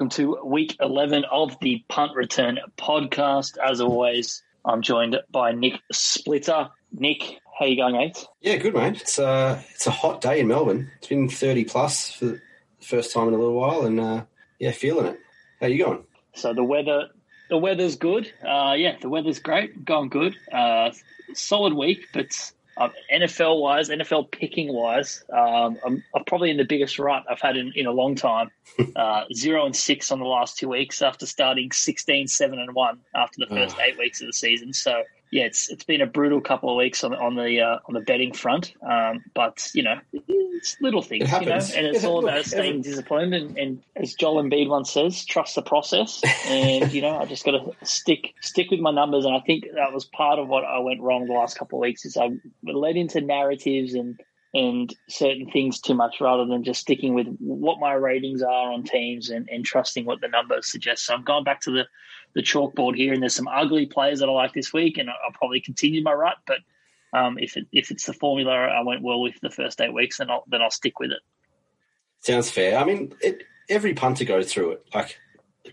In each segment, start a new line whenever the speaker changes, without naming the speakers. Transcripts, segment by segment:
welcome to week 11 of the Punt Return podcast. As always, I'm joined by Nick Splitter. Nick, how you going, mate?
Yeah, good, mate. It's uh, it's a hot day in Melbourne. It's been 30 plus for the first time in a little while, and uh, yeah, feeling it. How you going?
So the weather, the weather's good. Uh, yeah, the weather's great, going good. Uh, solid week, but um, NFL wise, NFL picking wise, um, I'm, I'm, probably in the biggest rut I've had in, in a long time. Uh, zero and six on the last two weeks after starting 16, seven and one after the first eight weeks of the season. So yeah, it's it's been a brutal couple of weeks on, on the uh, on the betting front. Um, but you know, it's little things, you know, and it's all about staying disciplined. And, and as Joel Embiid once says, trust the process. And you know, I just got to stick stick with my numbers. And I think that was part of what I went wrong the last couple of weeks. Is I led into narratives and and certain things too much rather than just sticking with what my ratings are on teams and, and trusting what the numbers suggest. So I'm going back to the the chalkboard here, and there's some ugly players that I like this week, and I'll probably continue my rut. But um, if it, if it's the formula I went well with the first eight weeks, then I'll then I'll stick with it.
Sounds fair. I mean, it, every punter goes through it. Like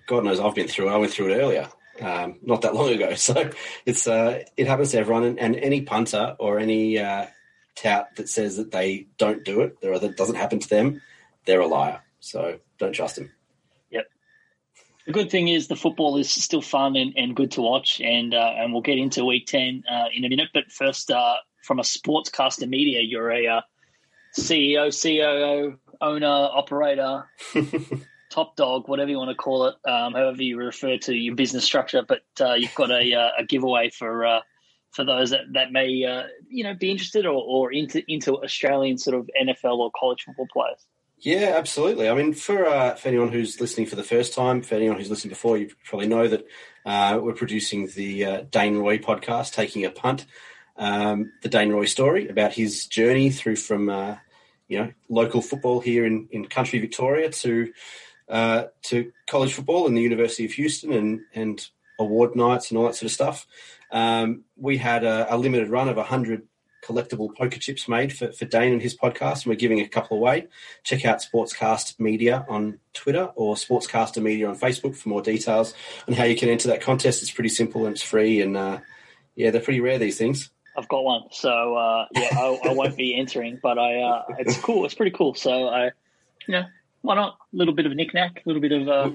God knows, I've been through it. I went through it earlier, um, not that long ago. So it's uh, it happens to everyone, and, and any punter or any uh, tout that says that they don't do it or that doesn't happen to them, they're a liar. So don't trust them.
The good thing is the football is still fun and, and good to watch, and uh, and we'll get into week ten uh, in a minute. But first, uh, from a sportscaster media, you're a uh, CEO, COO, owner, operator, top dog, whatever you want to call it, um, however you refer to your business structure. But uh, you've got a, uh, a giveaway for for those that, that may you know be interested or, or into into Australian sort of NFL or college football players.
Yeah, absolutely. I mean, for uh, for anyone who's listening for the first time, for anyone who's listened before, you probably know that uh, we're producing the uh, Dane Roy podcast, taking a punt. Um, the Dane Roy story about his journey through from uh, you know local football here in, in country Victoria to uh, to college football in the University of Houston and and award nights and all that sort of stuff. Um, we had a, a limited run of hundred collectible poker chips made for, for Dane and his podcast, and we're giving a couple away. Check out Sportscast Media on Twitter or Sportscaster Media on Facebook for more details on how you can enter that contest. It's pretty simple and it's free, and uh, yeah, they're pretty rare these things.
I've got one, so uh, yeah, I, I, won't be entering, but I uh, it's cool. It's pretty cool. So I, you know, why not? A little bit of a knickknack, a little bit of uh,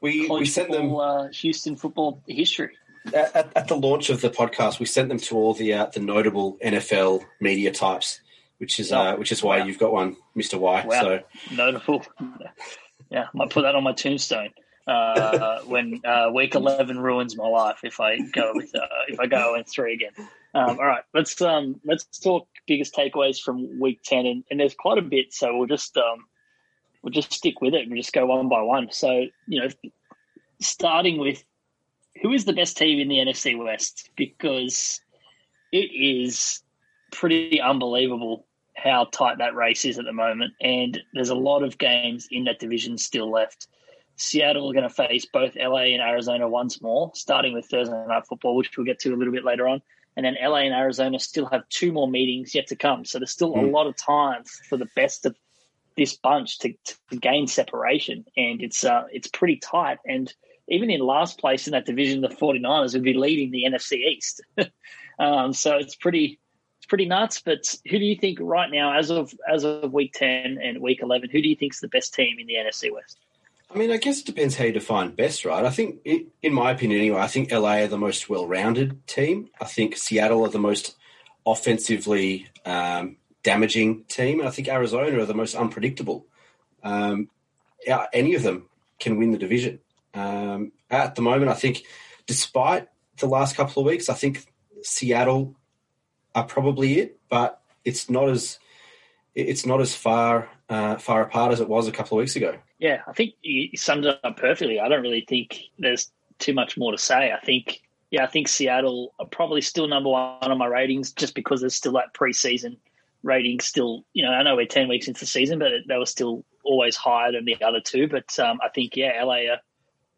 we we sent football, them uh, Houston football history
at, at, the launch of the podcast, we sent them to all the uh, the notable NFL media types, which is uh, which is why wow. you've got one, Mister Y.
Wow. So notable, yeah, I might put that on my tombstone. Uh, when uh, week eleven ruins my life, if I go with uh, if I go in three again. Um, all right, let's um, let's talk biggest takeaways from week ten, and, and there's quite a bit, so we'll just um, we'll just stick with it and just go one by one. So you know, starting with who is the best team in the NFC West? Because it is pretty unbelievable how tight that race is at the moment, and there's a lot of games in that division still left. Seattle are going to face both LA and Arizona once more, starting with Thursday night football, which we'll get to a little bit later on. And then LA and Arizona still have two more meetings yet to come. So there's still mm. a hmm. lot of time for the best of this bunch to, to gain separation. And it's uh, it's pretty tight. And even in last place in that division, the 49ers would be leading the NFC East. um, so it's pretty it's pretty nuts. But who do you think right now, as of as of week 10 and week 11, who do you think is the best team in the NFC West?
I mean, I guess it depends how you define best, right? I think, in my opinion anyway, I think LA are the most well-rounded team. I think Seattle are the most offensively um, damaging team. And I think Arizona are the most unpredictable. Um, any of them can win the division. Um, at the moment, I think, despite the last couple of weeks, I think Seattle are probably it, but it's not as it's not as far uh, far apart as it was a couple of weeks ago.
Yeah, I think you summed it up perfectly. I don't really think there's too much more to say. I think, yeah, I think Seattle are probably still number one on my ratings just because there's still that preseason rating. Still, you know, I know we're ten weeks into the season, but they were still always higher than the other two. But um, I think, yeah, LA are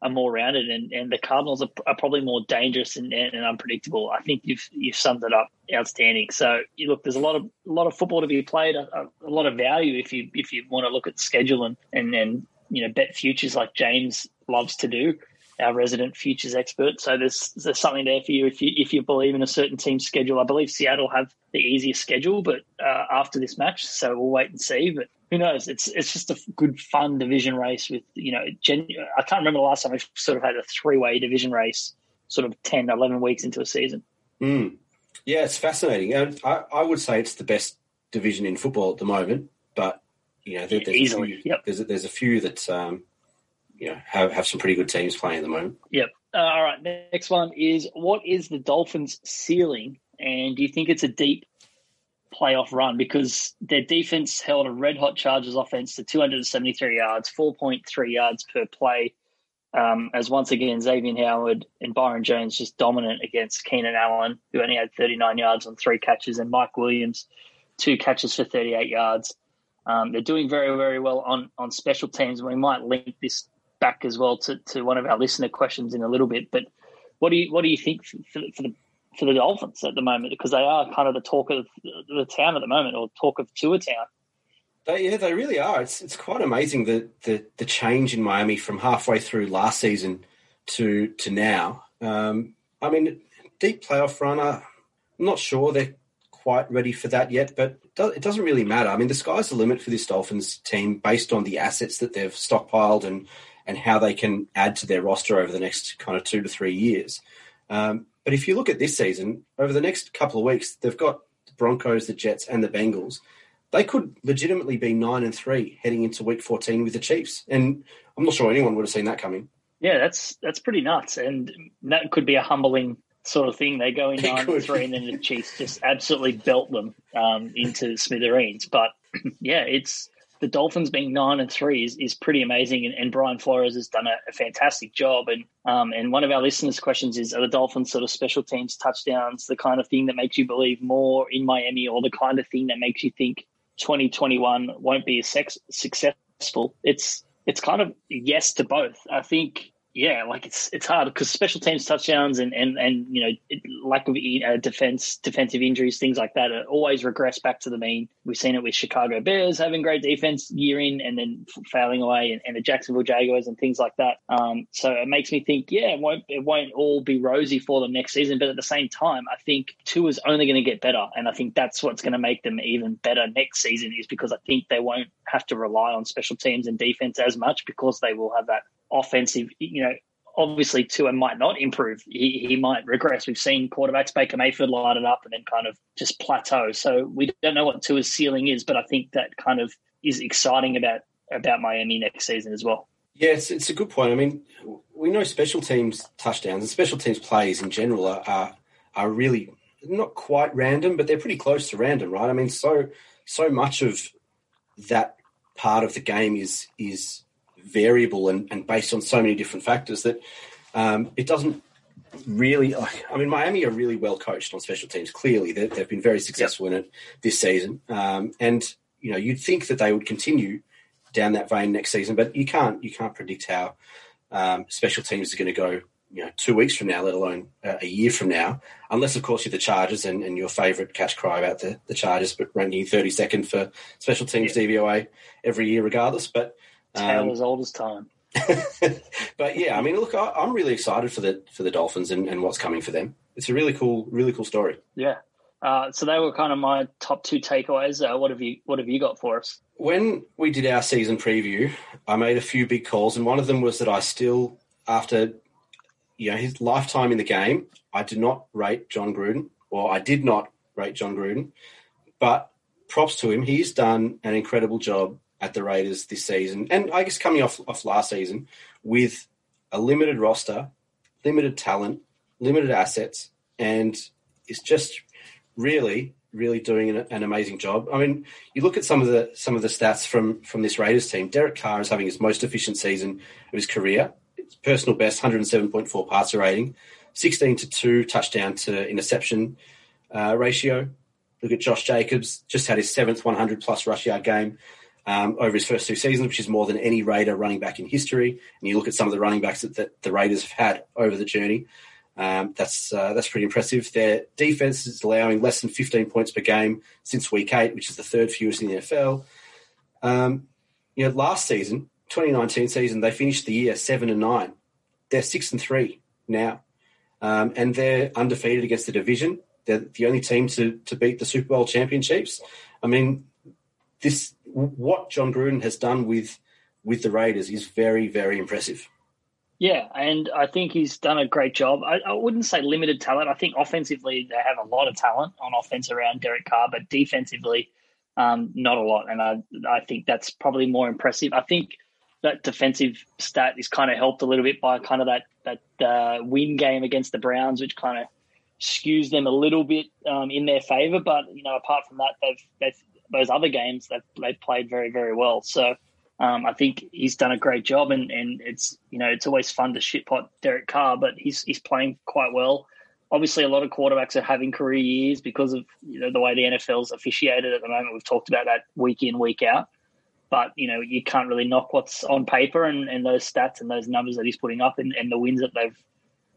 are more rounded, and, and the Cardinals are, are probably more dangerous and, and, unpredictable. I think you've you've summed it up outstanding. So you look, there's a lot of a lot of football to be played, a, a lot of value if you if you want to look at schedule and and, and you know bet futures like James loves to do, our resident futures expert. So there's there's something there for you if you if you believe in a certain team's schedule. I believe Seattle have the easiest schedule, but uh, after this match, so we'll wait and see. But who knows? It's it's just a good fun division race with you know. Gen- I can't remember the last time we sort of had a three way division race, sort of 10, 11 weeks into a season.
Mm. Yeah, it's fascinating. I, I would say it's the best division in football at the moment, but you know, there, there's
easily,
a few,
yep.
There's a, there's a few that um, you know have have some pretty good teams playing at the moment.
Yep. Uh, all right. Next one is what is the Dolphins' ceiling, and do you think it's a deep playoff run because their defense held a red hot Chargers offense to 273 yards, 4.3 yards per play. Um, as once again, Xavier Howard and Byron Jones just dominant against Keenan Allen, who only had 39 yards on three catches, and Mike Williams, two catches for 38 yards. Um, they're doing very, very well on, on special teams. We might link this back as well to, to one of our listener questions in a little bit. But what do you what do you think for, for the for the Dolphins at the moment because they are kind of the talk of the town at the moment or talk of tour town.
They, yeah, they really are. It's it's quite amazing the, the the change in Miami from halfway through last season to to now. Um, I mean, deep playoff run. I'm not sure they're quite ready for that yet, but it doesn't really matter. I mean, the sky's the limit for this Dolphins team based on the assets that they've stockpiled and and how they can add to their roster over the next kind of two to three years. Um, but if you look at this season, over the next couple of weeks, they've got the Broncos, the Jets, and the Bengals. They could legitimately be nine and three heading into Week 14 with the Chiefs, and I'm not sure anyone would have seen that coming.
Yeah, that's that's pretty nuts, and that could be a humbling sort of thing. They go in nine and three, and then the Chiefs just absolutely belt them um, into smithereens. But yeah, it's the Dolphins being nine and three is, is pretty amazing, and, and Brian Flores has done a, a fantastic job. And um, and one of our listeners' questions is: Are the Dolphins sort of special teams touchdowns the kind of thing that makes you believe more in Miami, or the kind of thing that makes you think 2021 won't be as sex- successful? It's it's kind of yes to both. I think yeah, like it's it's hard because special teams touchdowns and and and you know lack of uh, defense defensive injuries things like that always regress back to the mean. We've seen it with Chicago Bears having great defense year in and then failing away, and, and the Jacksonville Jaguars and things like that. Um, so it makes me think, yeah, it won't it won't all be rosy for them next season, but at the same time, I think Tua is only going to get better, and I think that's what's going to make them even better next season is because I think they won't have to rely on special teams and defense as much because they will have that offensive, you know, obviously Tua might not improve. He, he might regress. We've seen quarterbacks Baker Mayfield light it up and then kind of just plateau. So we don't know what Tua's ceiling is, but I think that kind of is exciting about about Miami next season as well.
Yeah, it's, it's a good point. I mean, we know special teams touchdowns and special teams plays in general are, are, are really not quite random, but they're pretty close to random, right? I mean, so so much of that part of the game is is variable and, and based on so many different factors that um, it doesn't really. I mean, Miami are really well coached on special teams. Clearly, they, have been very successful yep. in it this season, um, and you know you'd think that they would continue down that vein next season, but you can't you can't predict how um, special teams are going to go. You know, two weeks from now, let alone uh, a year from now, unless of course you're the Chargers and, and your favourite catch cry about the, the Chargers, but ranking 32nd for special teams. DVOA every year, regardless. But
Tale um, as old as time.
but yeah, I mean, look, I, am really excited for the for the Dolphins and, and, what's coming for them. It's a really cool, really cool story.
Yeah. Uh, so they were kind of my top two takeaways. Uh, what have you What have you got for us?
When we did our season preview, I made a few big calls, and one of them was that I still, after you know his lifetime in the game, I did not rate Jon Gruden, or I did not rate Jon Gruden, but props to him. He's done an incredible job at the Raiders this season, and I guess coming off off last season with a limited roster, limited talent, limited assets, and it's just really, really doing an, an, amazing job. I mean, you look at some of the some of the stats from from this Raiders team. Derek Carr is having his most efficient season of his career. It's personal best, 107.4 passer rating, 16 to two touchdown to interception uh, ratio. Look at Josh Jacobs, just had his seventh 100 plus rush yard game um, over his first two seasons, which is more than any Raider running back in history. And you look at some of the running backs that, that the Raiders have had over the journey. Um, that's uh, that's pretty impressive. Their defense is allowing less than 15 points per game since week eight, which is the third fewest in the NFL. Um, you know, last season 2019 season, they finished the year seven and nine. They're six and three now, um, and they're undefeated against the division. They're the only team to to beat the Super Bowl championships. I mean, this what Jon Gruden has done with with the Raiders is very very impressive.
Yeah, and I think he's done a great job. I, I, wouldn't say limited talent. I think offensively they have a lot of talent on offense around Derek Carr, but defensively, um, not a lot. And I I think that's probably more impressive. I think that defensive stat is kind of helped a little bit by kind of that that uh, win game against the Browns, which kind of skews them a little bit um, in their favor. But you know, apart from that, they've, they've those other games they've, they've played very very well. So um, I think he's done a great job, and, and it's you know it's always fun to shitpot Derek Carr, but he's he's playing quite well. Obviously, a lot of quarterbacks are having career years because of you know the way the NFL's officiated at the moment. We've talked about that week in week out but you know you can't really knock what's on paper and, and those stats and those numbers that he's putting up and, and the wins that they've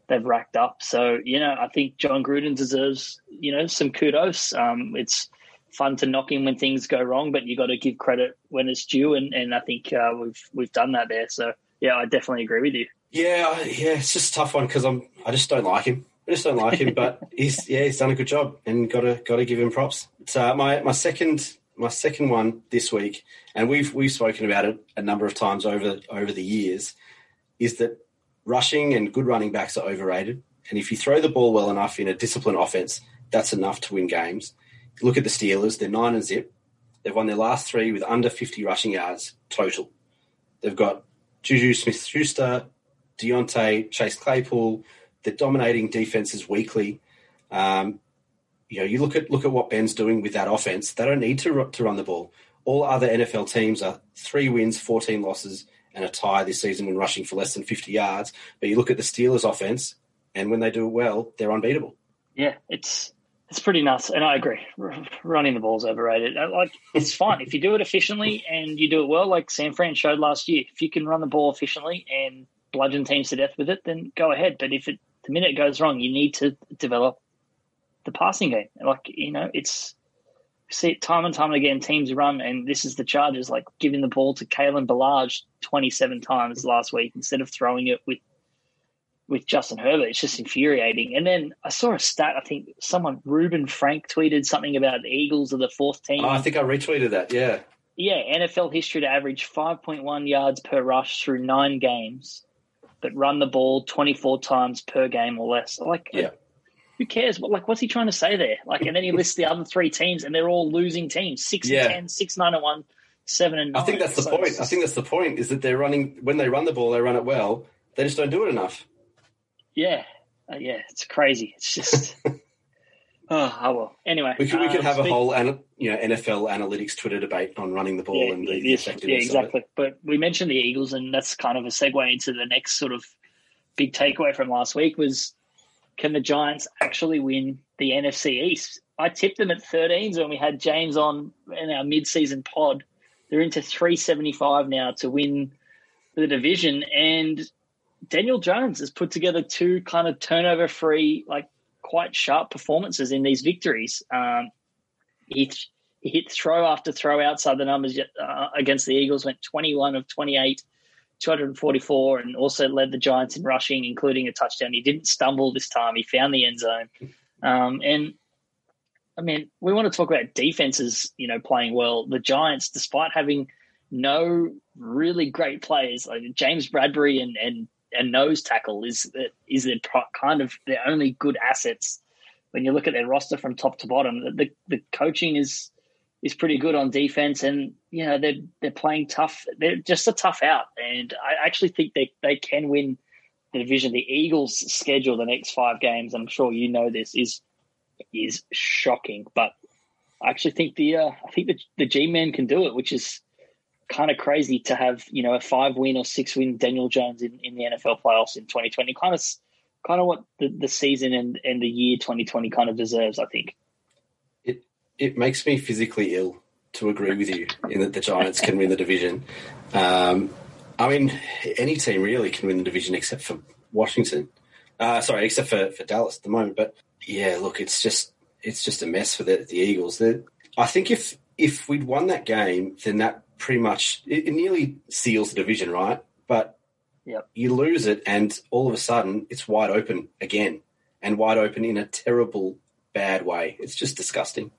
they've racked up. So you know I think Jon Gruden deserves you know some kudos. Um, it's fun to knock him when things go wrong, but you got to give credit when it's due, and, and I think uh, we've we've done that there. So yeah, I definitely agree with you.
Yeah, yeah, it's just a tough one because I'm I just don't like him. I just don't like him, but he's yeah he's done a good job and got to got to give him props. So uh, my my second my second one this week, and we've we've spoken about it a number of times over over the years, is that rushing and good running backs are overrated. And if you throw the ball well enough in a disciplined offense, that's enough to win games. Look at the Steelers; they're nine and zip. They've won their last three with under fifty rushing yards total. They've got Juju Smith-Schuster, Diontae, Chase Claypool. They're dominating defenses weekly. Um, you know, you look at look at what Ben's doing with that offense. They don't need to to run the ball. All other NFL teams are three wins, fourteen losses, and a tie this season when rushing for less than fifty yards. But you look at the Steelers' offense, and when they do well, they're unbeatable.
Yeah, it's it's pretty nuts, and I agree. Running the ball is overrated. Uh, like it's fine if you do it efficiently and you do it well, like San Fran showed last year. If you can run the ball efficiently and bludgeon teams to death with it, then go ahead. But if it the minute it goes wrong, you need to develop the passing game. Like, you know, it's see it time and time again, teams run, and this is the Chargers, like giving the ball to Kalen Ballage 27 times last week instead of throwing it with with Justin Herbert. It's just infuriating. And then I saw a stat, I think someone, Reuben Frank, tweeted something about the Eagles are the fourth team.
Oh, I think I retweeted that, yeah.
Yeah, NFL history to average 5.1 yards per rush through nine games, but run the ball 24 times per game or less. Like,
yeah
who cares? Like what's he trying to say there? Like, and then he lists the other three teams, and they're all losing teams: six yeah. and ten, six nine and one, seven and nine.
I think that's the so point. I think that's the point is that they're running when they run the ball, they run it well. They just don't do it enough.
Yeah, uh, yeah, it's crazy. It's just. Oh, well. Anyway,
we could we could um, have speak- a whole you know NFL analytics Twitter debate on running the ball yeah, and the, yes,
yeah, exactly. But we mentioned the Eagles, and that's kind of a segue into the next sort of big takeaway from last week was can the Giants actually win the NFC East? I tipped them at 13s when we had James on in our mid-season pod. They're into 375 now to win the division, and Daniel Jones has put together two kind of turnover-free, like quite sharp performances in these victories. Um, he, he hit throw after throw outside the numbers uh, against the Eagles, went 21 of 28 244 and also led the Giants in rushing, including a touchdown. He didn't stumble this time. He found the end zone. Um, and I mean, we want to talk about defenses, you know, playing well. The Giants, despite having no really great players, like James Bradberry and and, and nose tackle is is their kind of their only good assets. When you look at their roster from top to bottom, the the, coaching is is pretty good on defense, and you know they're they're playing tough. They're just a tough out, and I actually think they they can win the division. The Eagles' schedule the next five games. I'm sure you know this is is shocking, but I actually think the uh, I think the the G Man can do it, which is kind of crazy to have you know a five win or six win Daniel Jones in, in the NFL playoffs in 2020. Kind of kind of what the, the season and, and the year 2020 kind of deserves, I think
it it makes me physically ill to agree with you in that the Giants can win the division. Um, I mean, any team really can win the division except for Washington. Uh, sorry, except for, for Dallas at the moment. But yeah, look, it's just it's just a mess for the, the Eagles. They're, I think if if we'd won that game, then that pretty much it, it nearly seals the division, right? But
Yep.
you lose it, and all of a sudden it's wide open again, and wide open in a terrible, bad way. It's just disgusting.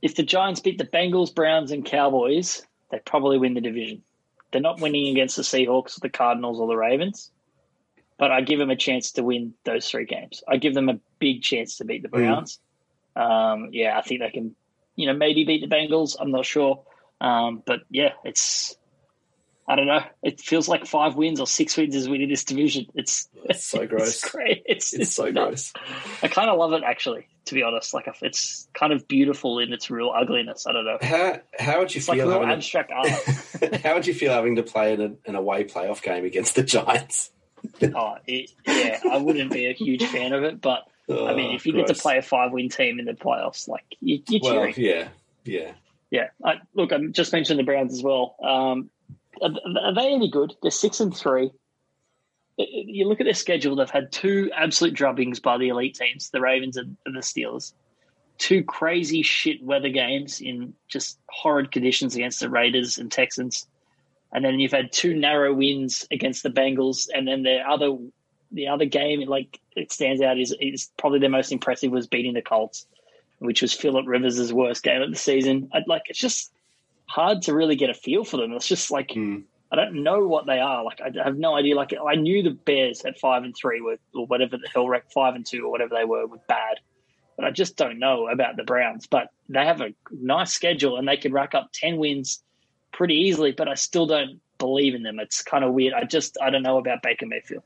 If the Giants beat the Bengals, Browns, and Cowboys, they probably win the division. They're not winning against the Seahawks, the Cardinals, or the Ravens, but I give them a chance to win those three games. I give them a big chance to beat the Browns. Um, yeah, I think they can, you know, maybe beat the Bengals. I'm not sure, um, but yeah, it's. I don't know. It feels like five wins or six wins is winning this division. It's
It's so gross.
It's great. It's,
It's so
nuts.
gross.
I kind of love it actually. To be honest, like it's kind of beautiful in its real ugliness. I don't know.
How how would you
It's like
feel having
abstract art.
how would you feel having to play in a, an away playoff game against the Giants?
oh, it, yeah, I wouldn't be a huge fan of it, but I mean,
Oh,
if you get to play a five-win team in the playoffs, like you, you're
well,
cheering.
yeah, yeah.
Yeah. I, look, I just mentioned the Browns as well. Um, are, are they any good? They're six and three. You look at their schedule; they've had two absolute drubbings by the elite teams, the Ravens and the Steelers. Two crazy shit weather games in just horrid conditions against the Raiders and Texans, and then you've had two narrow wins against the Bengals, and then the other the other game, like it stands out, is is probably the most impressive was beating the Colts which was Philip Rivers' worst game of the season. I'd like it's just hard to really get a feel for them. It's just like
Hmm.
I don't know what they are. Like I have no idea. Like I knew the Bears at five and three were or whatever the hell rec five and two or whatever they were were bad. But I just don't know about the Browns. But they have a nice schedule and they could rack up ten wins pretty easily, but I still don't believe in them. It's kind of weird. I just I don't know about Baker Mayfield.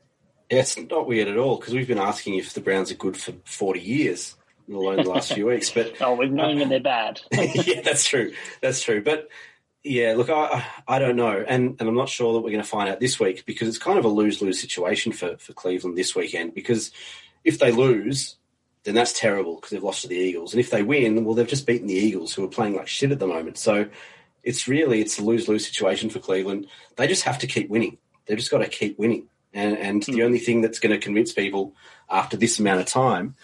Yeah, it's not weird at all because we've been asking if the Browns are good for forty years, alone the last few weeks. But
Oh, we've known that they're bad.
yeah, that's true. That's true. But yeah, look, I I don't know, and and I'm not sure that we're going to find out this week because it's kind of a lose lose situation for for Cleveland this weekend. Because if they lose, then that's terrible because they've lost to the Eagles, and if they win, well, they've just beaten the Eagles, who are playing like shit at the moment. So it's really it's a lose lose situation for Cleveland. They just have to keep winning. They've just got to keep winning. And, and the hmm. only thing that's going to convince people after this amount of time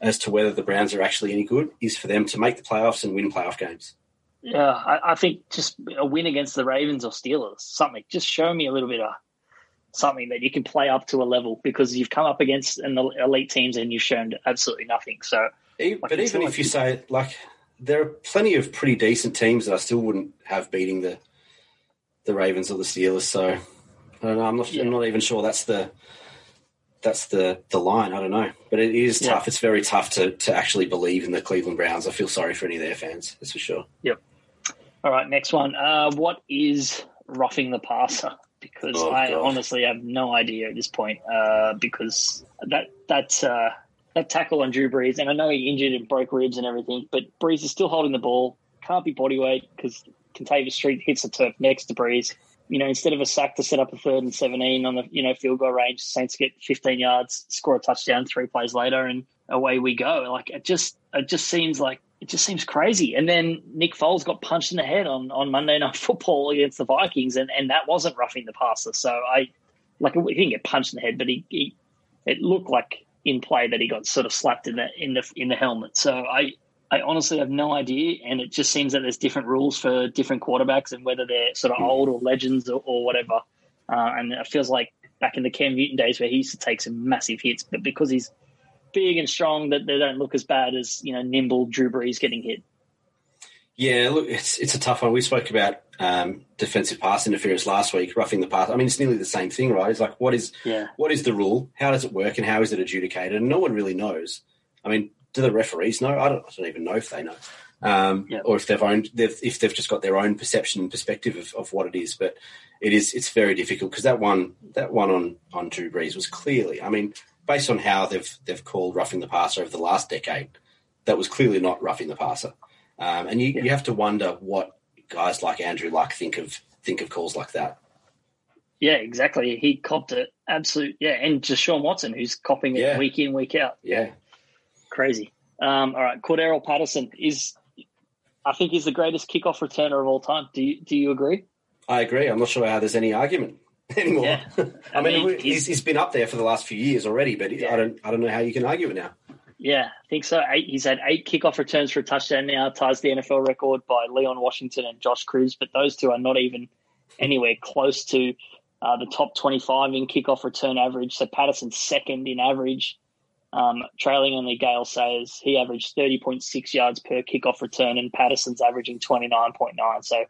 as to whether the Browns are actually any good is for them to make the playoffs and win playoff games.
Yeah, I, I think just a win against the Ravens or Steelers, something. Just show me a little bit of something that you can play up to a level because you've come up against an elite teams and you've shown absolutely nothing. So Like,
but even if
like
you- say like there are plenty of pretty decent teams that I still wouldn't have beating the the Ravens or the Steelers. So I don't know. I'm not.
Yeah.
I'm not even sure that's the that's the the line. I don't know. But it is
Yeah.
tough. It's very tough to to actually believe in the Cleveland Browns. I feel sorry for any of their fans. That's for sure. Yep.
All right, next one. Uh, what is roughing the passer? Because
Oh,
I
God.
honestly have no idea at this point. Uh, because that that uh, that tackle on Drew Brees, and I know he injured and broke ribs and everything, but Brees is still holding the ball. Can't be body weight because Kentavius Street hits the turf next to Brees. You know, instead of a sack to set up a third and seventeen on the you know field goal range, Saints get fifteen yards, score a touchdown three plays later, and away we go. Like it just it just seems like it just seems crazy. And then Nick Foles got punched in the head on, on Monday Night Football against the Vikings, and, and that wasn't roughing the passer. So I like he didn't get punched in the head, but he, he it looked like in play that he got sort of slapped in the in the in the helmet. So I I honestly have no idea, and it just seems that there's different rules for different quarterbacks and whether they're sort of old or legends or, or whatever. Uh, and it feels like back in the Cam Newton days where he used to take some massive hits, but because he's big and strong, that they don't look as bad as you know nimble Drew Brees getting hit.
Yeah, look, it's it's a tough one. We spoke about um, defensive pass interference last week, roughing the pass. I mean, it's nearly the same thing, right? It's like what is
Yeah,
what is the rule? How does it work, and how is it adjudicated? And no one really knows. I mean, do the referees know? I don't, I don't even know if they know, um,
Yeah.
or if they've owned, they've, if they've just got their own perception and perspective of, of what it is. But it is it's very difficult because that one that one on on Drew Brees was clearly. I mean, based on how they've they've called roughing the passer over the last decade, that was clearly not roughing the passer. Um, and you, you have to wonder what guys like Andrew Luck think of think of calls like that.
yeah, exactly. He copped it, absolute. Yeah, and just Sean Watson, who's copping it
Yeah.
week in, week out.
Yeah,
Crazy. Um, all right, Cordarrelle Patterson is, I think, he's the greatest kickoff returner of all time. Do you do you agree?
I agree. I'm not sure how there's any argument anymore.
Yeah.
I, mean,
mean,
he's,
he's-
he's been up there for the last few years already, but
Yeah.
I don't I don't know how you can argue it now.
Yeah, I think so. Eight, he's had eight kickoff returns for a touchdown now, ties the NFL record by Leon Washington and Josh Cribbs, but those two are not even anywhere close to uh, the top 25 in kickoff return average. So Patterson's second in average, um, trailing only Gale Sayers. He averaged 30.6 yards per kickoff return, and Patterson's averaging 29.9. So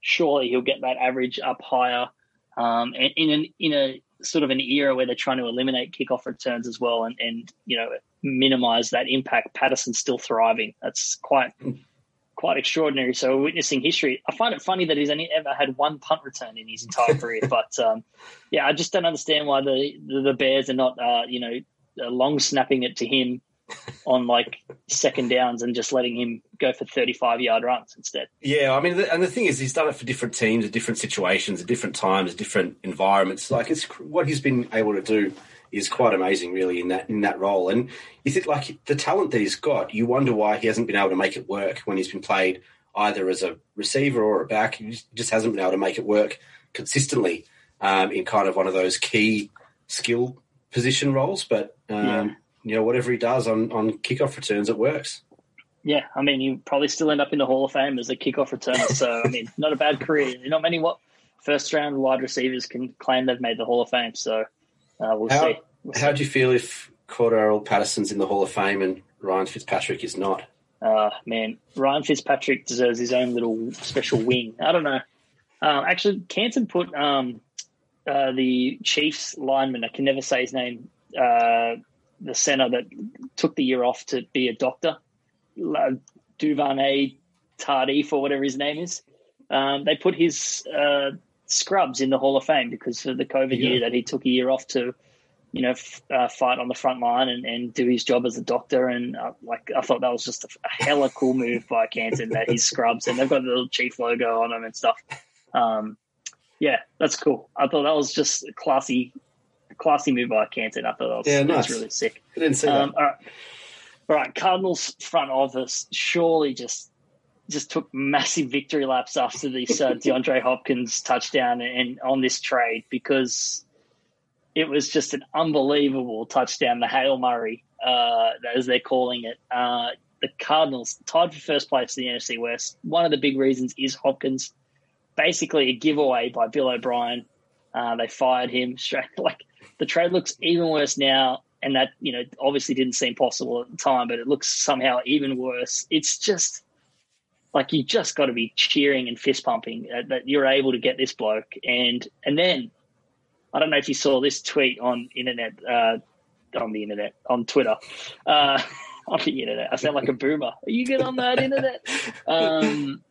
surely he'll get that average up higher. Um, and in an in a sort of an era where they're trying to eliminate kickoff returns as well, and and you know minimize that impact. Patterson's still thriving. That's quite quite extraordinary. So witnessing history. I find it funny that he's only ever had one punt return in his entire career. But um, yeah, I just don't understand why the the, Bears are not uh, you know long snapping it to him on like second downs and just letting him go for 35 yard runs instead.
Yeah, I mean, and the thing is, he's done it for different teams, at different situations, at different times, different environments. Like it's what he's been able to do is quite amazing, really, in that in that role. And you think like the talent that he's got, you wonder why he hasn't been able to make it work when he's been played either as a receiver or a back. He just hasn't been able to make it work consistently um, in kind of one of those key skill position roles. But um, yeah you know, whatever he does on, on kickoff returns, it works.
Yeah, I mean, you probably still end up in the Hall of Fame as a kickoff returner. So, I mean, not a bad career. Not many what first round wide receivers can claim they've made the Hall of Fame. So, uh, we'll
how,
see.
We'll how do you feel if Cordarrelle Patterson's in the Hall of Fame and Ryan Fitzpatrick is not?
Uh, man, Ryan Fitzpatrick deserves his own little special wing. I don't know. Um, actually, Canton put um, uh, the Chiefs lineman, I can never say his name, uh, the center that took the year off to be a doctor, Duvernay Tardif or whatever his name is. Um, they put his uh, scrubs in the Hall of Fame because of the COVID yeah. year that he took a year off to, you know, f- uh, fight on the front line and, and do his job as a doctor. And uh, like, I thought that was just a, a hella cool move by Canton that his scrubs and they've got the little chief logo on them and stuff. Um, yeah, that's cool. I thought that was just a classy classy move by Canton. I thought that was, yeah, nice. really sick.
I didn't see um,
that. All right. all right, Cardinals front office surely just just took massive victory laps after this uh, DeAndre Hopkins touchdown and on this trade because it was just an unbelievable touchdown. The Hail Murray, uh, as they're calling it. Uh, the Cardinals tied for first place in the NFC West. One of the big reasons is Hopkins. Basically, a giveaway by Bill O'Brien. Uh, they fired him straight. Like the trade looks even worse now, and that you know obviously didn't seem possible at the time, but it looks somehow even worse. It's just like you just got to be cheering and fist pumping that you're able to get this bloke, and and then I don't know if you saw this tweet on internet, uh, on the internet, on Twitter. Uh, on the internet. I sound like a boomer. Are you good on that internet? Um,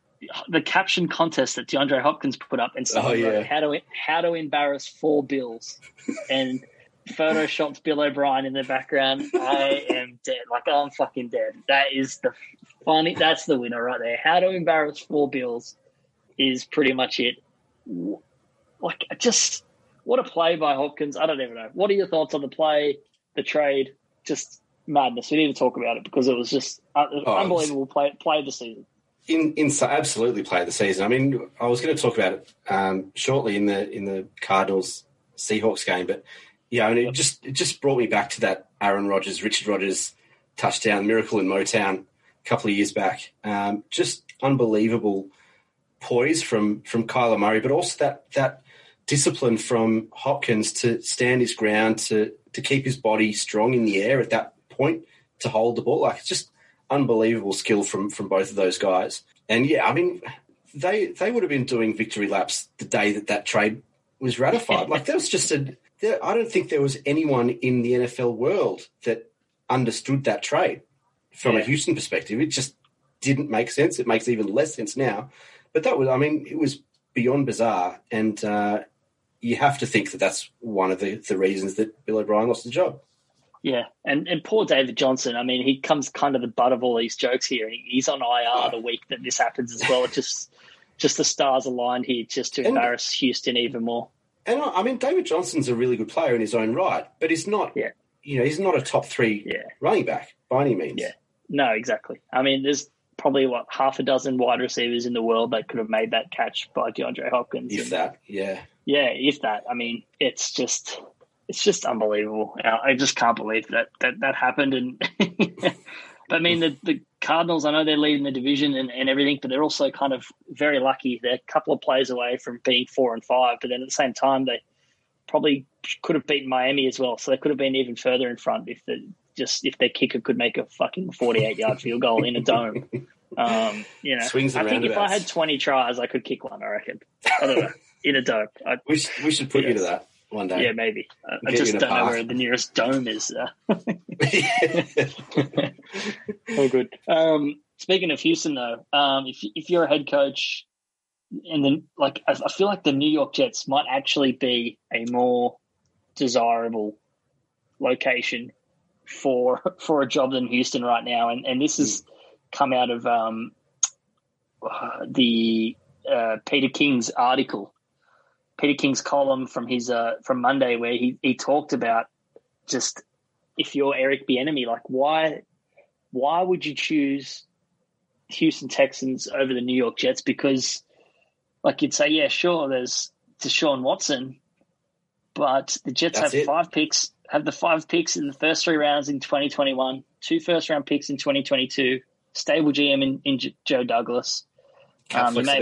the caption contest that DeAndre Hopkins put up and someone oh, yeah. how to how to embarrass four Bills and photoshopped Bill O'Brien in the background. I am dead. Like I'm fucking dead. That is the funny. That's the winner right there. How to embarrass four Bills is pretty much it. Like just what a play by Hopkins. I don't even know. What are your thoughts on the play, the trade? Just madness. We need to talk about it because it was just uh, oh, unbelievable play play of the season
in in absolutely play the season. I mean, I was going to talk about it um, shortly in the in the Cardinals Seahawks game, but yeah, and it just it just brought me back to that Aaron Rodgers, Richard Rodgers touchdown miracle in Motown a couple of years back. Um, just unbelievable poise from from Kyler Murray, but also that that discipline from Hopkins to stand his ground to to keep his body strong in the air at that point to hold the ball. Like it's just unbelievable skill from from both of those guys. And yeah, I mean, they they would have been doing victory laps the day that that trade was ratified. like that was just a. There, I don't think there was anyone in the NFL world that understood that trade from yeah. a Houston perspective. It just didn't make sense. It makes even less sense now. But that was, I mean, it was beyond bizarre, and uh, you have to think that that's one of the, the reasons that Bill O'Brien lost the job.
Yeah, and and poor David Johnson. I mean, he comes kind of the butt of all these jokes here. He's on IR the week that this happens as well. It just just the stars aligned here just to embarrass and, Houston even more.
And I mean, David Johnson's a really good player in his own right, but he's not. Yeah. You know, he's not a top three yeah. running back by any means.
Yeah. No, exactly. I mean, there's probably what half a dozen wide receivers in the world that could have made that catch by DeAndre Hopkins.
If
and,
that, yeah.
Yeah, if that. I mean, it's just it's just unbelievable. I just can't believe that that, that happened. And I mean, the, the Cardinals, I know they're leading the division and, and everything, but they're also kind of very lucky. They're a couple of plays away from being four and five, but then at the same time, they probably could have beaten Miami as well. So they could have been even further in front if the just if their kicker could make a fucking forty-eight yard field goal in a dome. Um, you know,
Swings
I think if I had twenty tries, I could kick one. I reckon. I don't know in a dome. I,
We should, we should put you to that one day.
yeah, maybe. I, I just don't know where the nearest dome is. Oh, good. Um, speaking of Houston, though, um, if if you're a head coach, and then like I, I feel like the New York Jets might actually be a more desirable location for for a job than Houston right now, and and this has come out of um, uh, the uh, Peter King's article, Peter King's column from his uh, from Monday, where he he talked about just if you're Eric Bieniemy, like why why would you choose Houston Texans over the New York Jets? Because, like you'd say, yeah, sure, there's Deshaun Watson, but the Jets
That's
have
it.
five picks, have the five picks in the first three rounds in 2021, two first round picks in 2022, stable GM in, in J- Joe Douglas. Um, you may-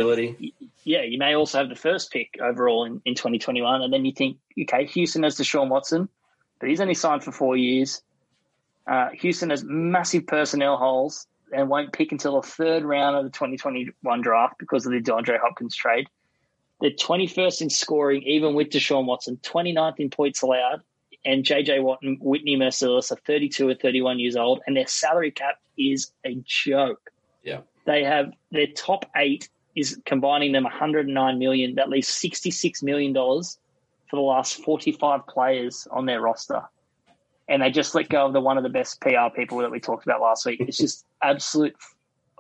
Yeah, you may also have the first pick overall in, in 2021, and then you think, okay, Houston has Deshaun Watson, but he's only signed for four years. Uh, Houston has massive personnel holes and won't pick until the third round of the 2021 draft because of the DeAndre Hopkins trade. They're 21st in scoring, even with Deshaun Watson, 29th in points allowed, and JJ Watt and Whitney Mercilus are 32 and 31 years old, and their salary cap is a joke. They have their top eight is combining them 109 million. That leaves 66 million dollars for the last 45 players on their roster, and they just let go of the one of the best PR people that we talked about last week. It's just absolute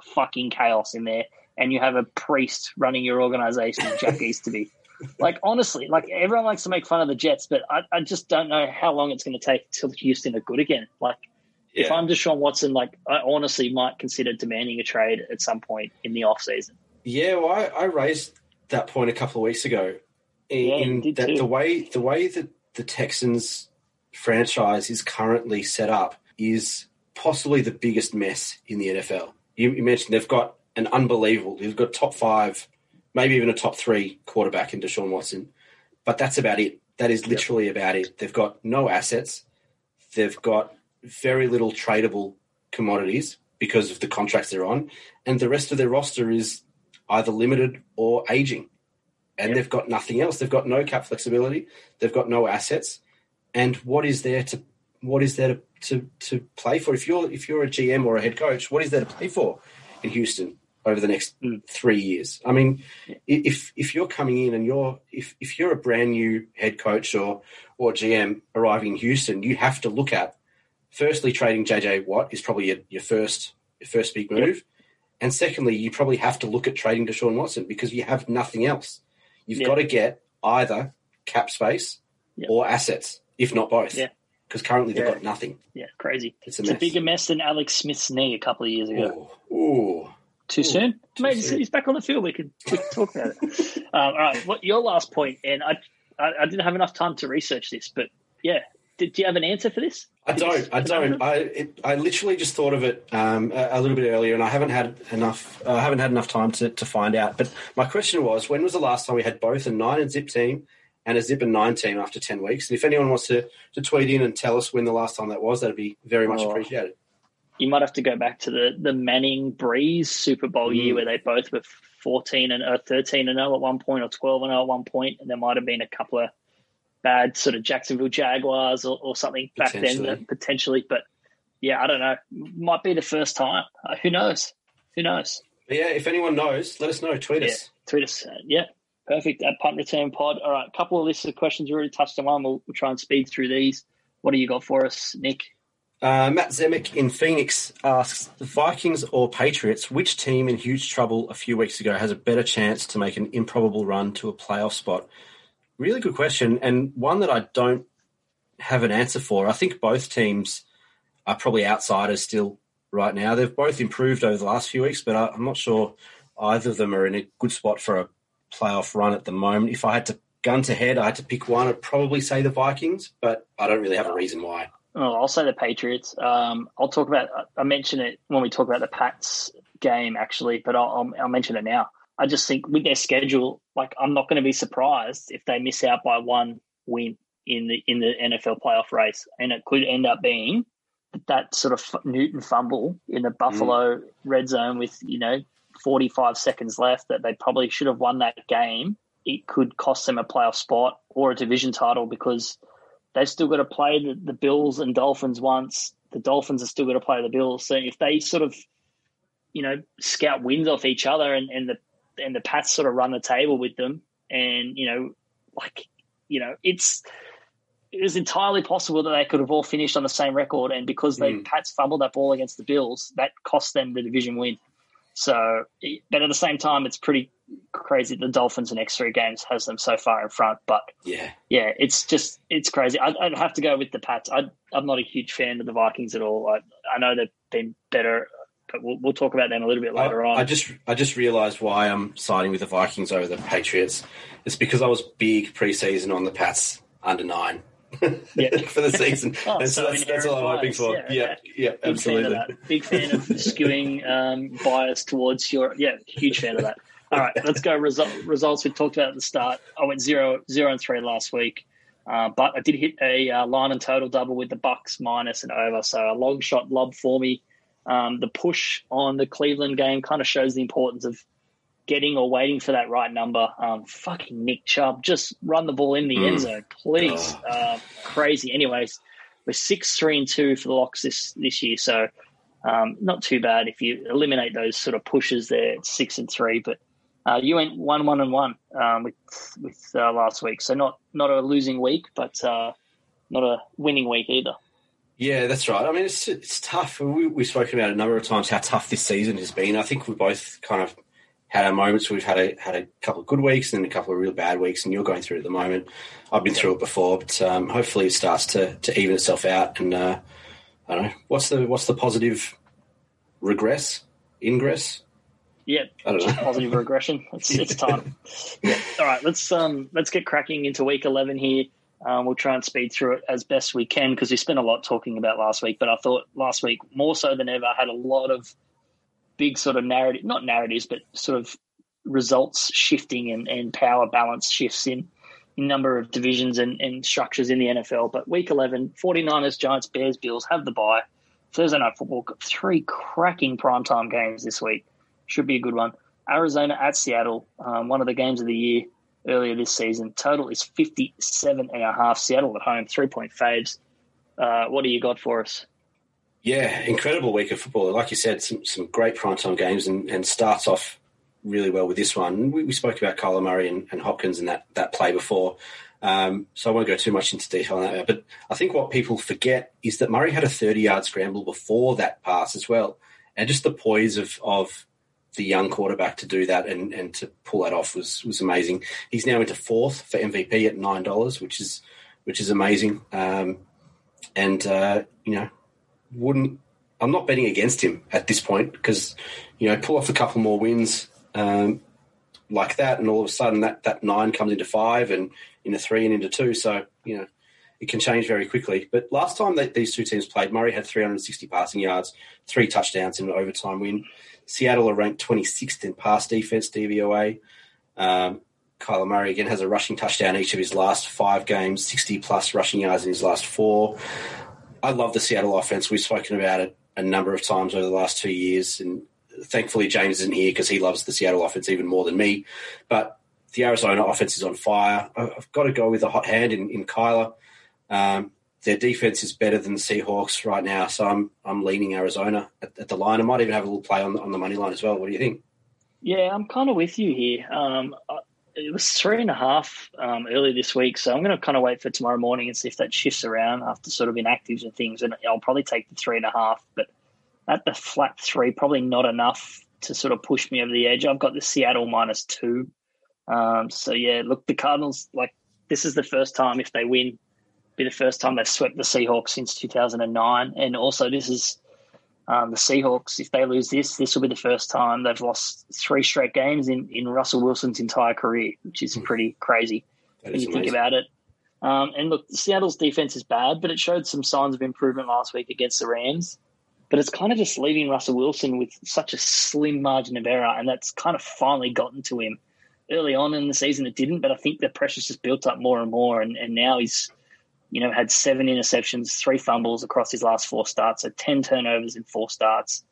fucking chaos in there, and you have a priest running your organization, Jack Easterby. Like honestly, like everyone likes to make fun of the Jets, but I, I just don't know how long it's going to take till Houston are good again. Like if I'm Deshaun Watson, like I honestly might consider demanding a trade at some point in the off season.
Yeah, well, I, I raised that point a couple of weeks ago. In,
Yeah,
that
too.
the way the way that the Texans franchise is currently set up is possibly the biggest mess in the NFL. You, you mentioned they've got an unbelievable. They've got top five, maybe even a top three quarterback in Deshaun Watson, but that's about it. That is literally about it. They've got no assets. They've got very little tradable commodities because of the contracts they're on, and the rest of their roster is either limited or aging. And
Yep.
they've got nothing else. They've got no cap flexibility. They've got no assets. And what is there to what is there to, to, to play for? If you're if you're a GM or a head coach, what is there to play for in Houston over the next
Mm.
three years? I mean, if if you're coming in and you're if, if you're a brand new head coach or or GM arriving in Houston, you have to look at firstly trading JJ Watt is probably your, your first your first big move. And secondly, you probably have to look at trading Deshaun Watson because you have nothing else. You've
Yeah.
got to get either cap space
Yeah.
or assets, if not both.
Yeah.
Because currently they've
Yeah.
got nothing.
Yeah, crazy.
It's a
It's a bigger mess than Alex Smith's knee a couple of years ago.
Ooh. Ooh.
Too
Ooh,
soon?
too
Mate,
soon.
he's back on the field. We could talk about it. Um, all right, what your last point, and I, I, I didn't have enough time to research this, but yeah, do you have an answer for this?
I don't. I don't. I it, I literally just thought of it um, a, a little bit earlier, and I haven't had enough. I haven't had enough time to, to find out. But my question was, when was the last time we had both a nine and zip team and a zip and nine team after ten weeks? And if anyone wants to, to tweet in and tell us when the last time that was, that'd be very much
Oh.
appreciated.
You might have to go back to the the Manning Brees Super Bowl year
Mm.
where they both were fourteen and uh, thirteen and zero at one point, or twelve and zero at one point, and there might have been a couple of bad sort of Jacksonville Jaguars or, or something back then
Potentially.
But yeah, I don't know. Might be the first time. Uh, who knows? Who knows?
But yeah, if anyone knows, let us know. Tweet
Yeah.
us.
Tweet us. Uh, yeah, perfect. At punt return pod. All right, a couple of lists of questions we already touched on. One. We'll, we'll try and speed through these. What do you got for us, Nick?
Uh, Matt Zemek in Phoenix asks the Vikings or Patriots, which team in huge trouble a few weeks ago has a better chance to make an improbable run to a playoff spot? Really good question, and one that I don't have an answer for. I think both teams are probably outsiders still right now. They've both improved over the last few weeks, but I'm not sure either of them are in a good spot for a playoff run at the moment. If I had to gun to head, I had to pick one, I'd probably say the Vikings, but I don't really have a reason why.
Oh, I'll say the Patriots. Um, I'll talk about. I mentioned it when we talk about the Pats game, actually, but I'll, I'll mention it now. I just think with their schedule, like I'm not going to be surprised if they miss out by one win in the in the NFL playoff race, and it could end up being that sort of Newton fumble in the Buffalo mm. red zone with you know 45 seconds left that they probably should have won that game. It could cost them a playoff spot or a division title because they've still got to play the, the Bills and Dolphins once. The Dolphins are still going to play the Bills. So if they sort of, you know, scout wins off each other and, and the and the Pats sort of run the table with them, and you know, like, you know, it's it was entirely possible that they could have all finished on the same record, and because they mm. Pats fumbled that ball against the Bills, that cost them the division win. So, but at the same time, it's pretty crazy. The Dolphins' in next three games has them so far in front, but
yeah,
yeah, it's just it's crazy. I'd, I'd have to go with the Pats. i am not a huge fan of the Vikings at all. I, I know they've been better, we'll, we'll talk about them a little bit later
I,
on.
I just I just realised why I'm siding with the Vikings over the Patriots. It's because I was big preseason on the Pats under nine yeah. for the season. oh, and so, so that's, that's, all I'm hoping for. Yeah, yeah, yeah Big absolutely.
Fan Big fan of skewing um, bias towards your. Yeah, huge fan of that. All right, let's go result, results. We talked about at the start. I went zero zero and three last week, uh, but I did hit a uh, line and total double with the Bucs minus and over. So a long shot lob for me. Um, the push on the Cleveland game kind of shows the importance of getting or waiting for that right number. Um, fucking Nick Chubb, just run the ball in the mm. end zone, please. Oh. Uh, crazy. Anyways, we're six, three, and two for the locks this this year, so um, not too bad if you eliminate those sort of pushes there. six and three, but uh, you went one, one, and one um, with with uh, last week, so not not a losing week, but uh, not a winning week either.
Yeah, that's right. I mean, it's it's tough. We, we've spoken about a number of times how tough this season has been. I think we both kind of had our moments. We've had a had a couple of good weeks and a couple of real bad weeks, and you're going through it at the moment. I've been through it before, but um, hopefully it starts to, to even itself out. And uh, I don't know what's the what's the positive regress ingress.
Yeah, I don't know. positive regression. It's, it's time. yeah. All right, let's um let's get cracking into week eleven here. Um, we'll try and speed through it as best we can because we spent a lot talking about last week. But I thought last week more so than ever had a lot of big sort of narrative, not narratives, but sort of results shifting and, and power balance shifts in a number of divisions and, and structures in the NFL. But week 11, 49ers, Giants, Bears, Bills have the bye. Thursday night football, three cracking primetime games this week. Should be a good one. Arizona at Seattle, um, one of the games of the year earlier this season. Total is 57 and a half. Seattle at home, three point faves. Uh, what do you got for us?
Yeah, incredible week of football. Like you said, some, some great primetime games and, and starts off really well with this one. We, we spoke about Kyler Murray and, and, Hopkins and that, that play before. Um, so I won't go too much into detail on that. But I think what people forget is that Murray had a 30 yard scramble before that pass as well. And just the poise of, of the young quarterback to do that and, and to pull that off was, was amazing. He's now into fourth for MVP at $9, which is, which is amazing. Um, and, uh, you know, wouldn't. I'm not betting against him at this point because you know pull off a couple more wins um, like that, and all of a sudden that that nine comes into five and into three and into two. So you know it can change very quickly. But last time that these two teams played, Murray had 360 passing yards, three touchdowns in an overtime win. Seattle are ranked 26th in pass defense DVOA. Um, Kyler Murray again has a rushing touchdown each of his last five games, 60 plus rushing yards in his last four. I love the Seattle offense. We've spoken about it a number of times over the last two years, and thankfully James isn't here because he loves the Seattle offense even more than me. But the Arizona offense is on fire. I've got to go with a hot hand in, in Kyler. Um, their defense is better than the Seahawks right now, so I'm I'm leaning Arizona at, at, the line. I might even have a little play on on the money line as well. What do you think?
Yeah, I'm kind of with you here. Um, it was three and a half um, this week, so I'm going to kind of wait for tomorrow morning and see if that shifts around after sort of inactives and things, and I'll probably take the three and a half. But at the flat three, probably not enough to sort of push me over the edge. I've got the Seattle minus two. Um, so yeah, look, the Cardinals like this is the first time if they win, be the first time they've swept the Seahawks since 2009, and also this is um, the Seahawks, if they lose this, this will be the first time they've lost three straight games in, in Russell Wilson's entire career, which is hmm. pretty crazy. when you think about it. Um, and look, Seattle's defense is bad, but it showed some signs of improvement last week against the Rams. But it's kind of just leaving Russell Wilson with such a slim margin of error, and that's kind of finally gotten to him. Early on in the season, it didn't, but I think the pressure's just built up more and more, and, and now he's, you know, had seven interceptions, three fumbles across his last four starts, so ten turnovers in four starts.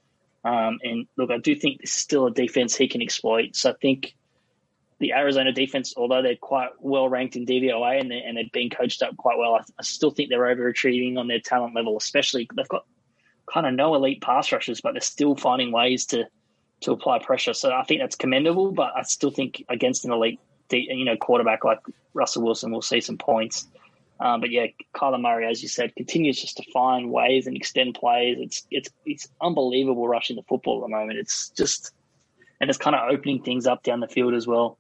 Um, and look, I do think this is still a defense he can exploit. So I think the Arizona defense, although they're quite well ranked in DVOA and, they're, and they've been coached up quite well, I, I still think they're overachieving on their talent level. Especially they've got kind of no elite pass rushers, but they're still finding ways to to apply pressure. So I think that's commendable. But I still think against an elite, you know, quarterback like Russell Wilson, we'll see some points. Um, but yeah, Kyler Murray, as you said, continues just to find ways and extend plays. It's it's it's unbelievable rushing the football at the moment. It's just and it's kind of opening things up down the field as well.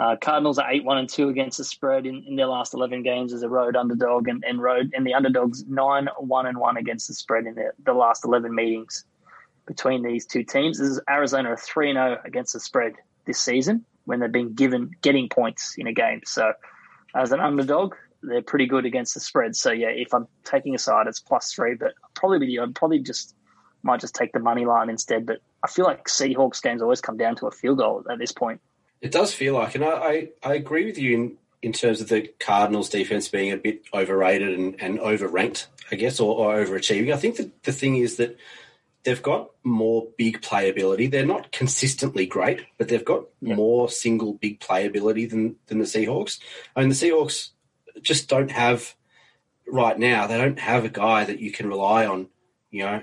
Uh, Cardinals are eight one and two against the spread in, in their last eleven games as a road underdog, and, and road and the underdogs nine one and one against the spread in the, last eleven meetings between these two teams. This is Arizona three and against the spread this season when they've been given getting points in a game. So as an underdog, they're pretty good against the spread. So yeah, if I'm taking a side, it's plus three, but probably I'd probably just might just take the money line instead. But I feel like Seahawks games always come down to a field goal at this point.
It does feel like, and I, I, I agree with you in, in terms of the Cardinals' defense being a bit overrated and, and overranked, I guess, or, or overachieving. I think that the thing is that they've got more big playability. They're not consistently great, but they've got yeah. more single big playability than than the Seahawks. I mean, the Seahawks just don't have right now. They don't have a guy that you can rely on, you know,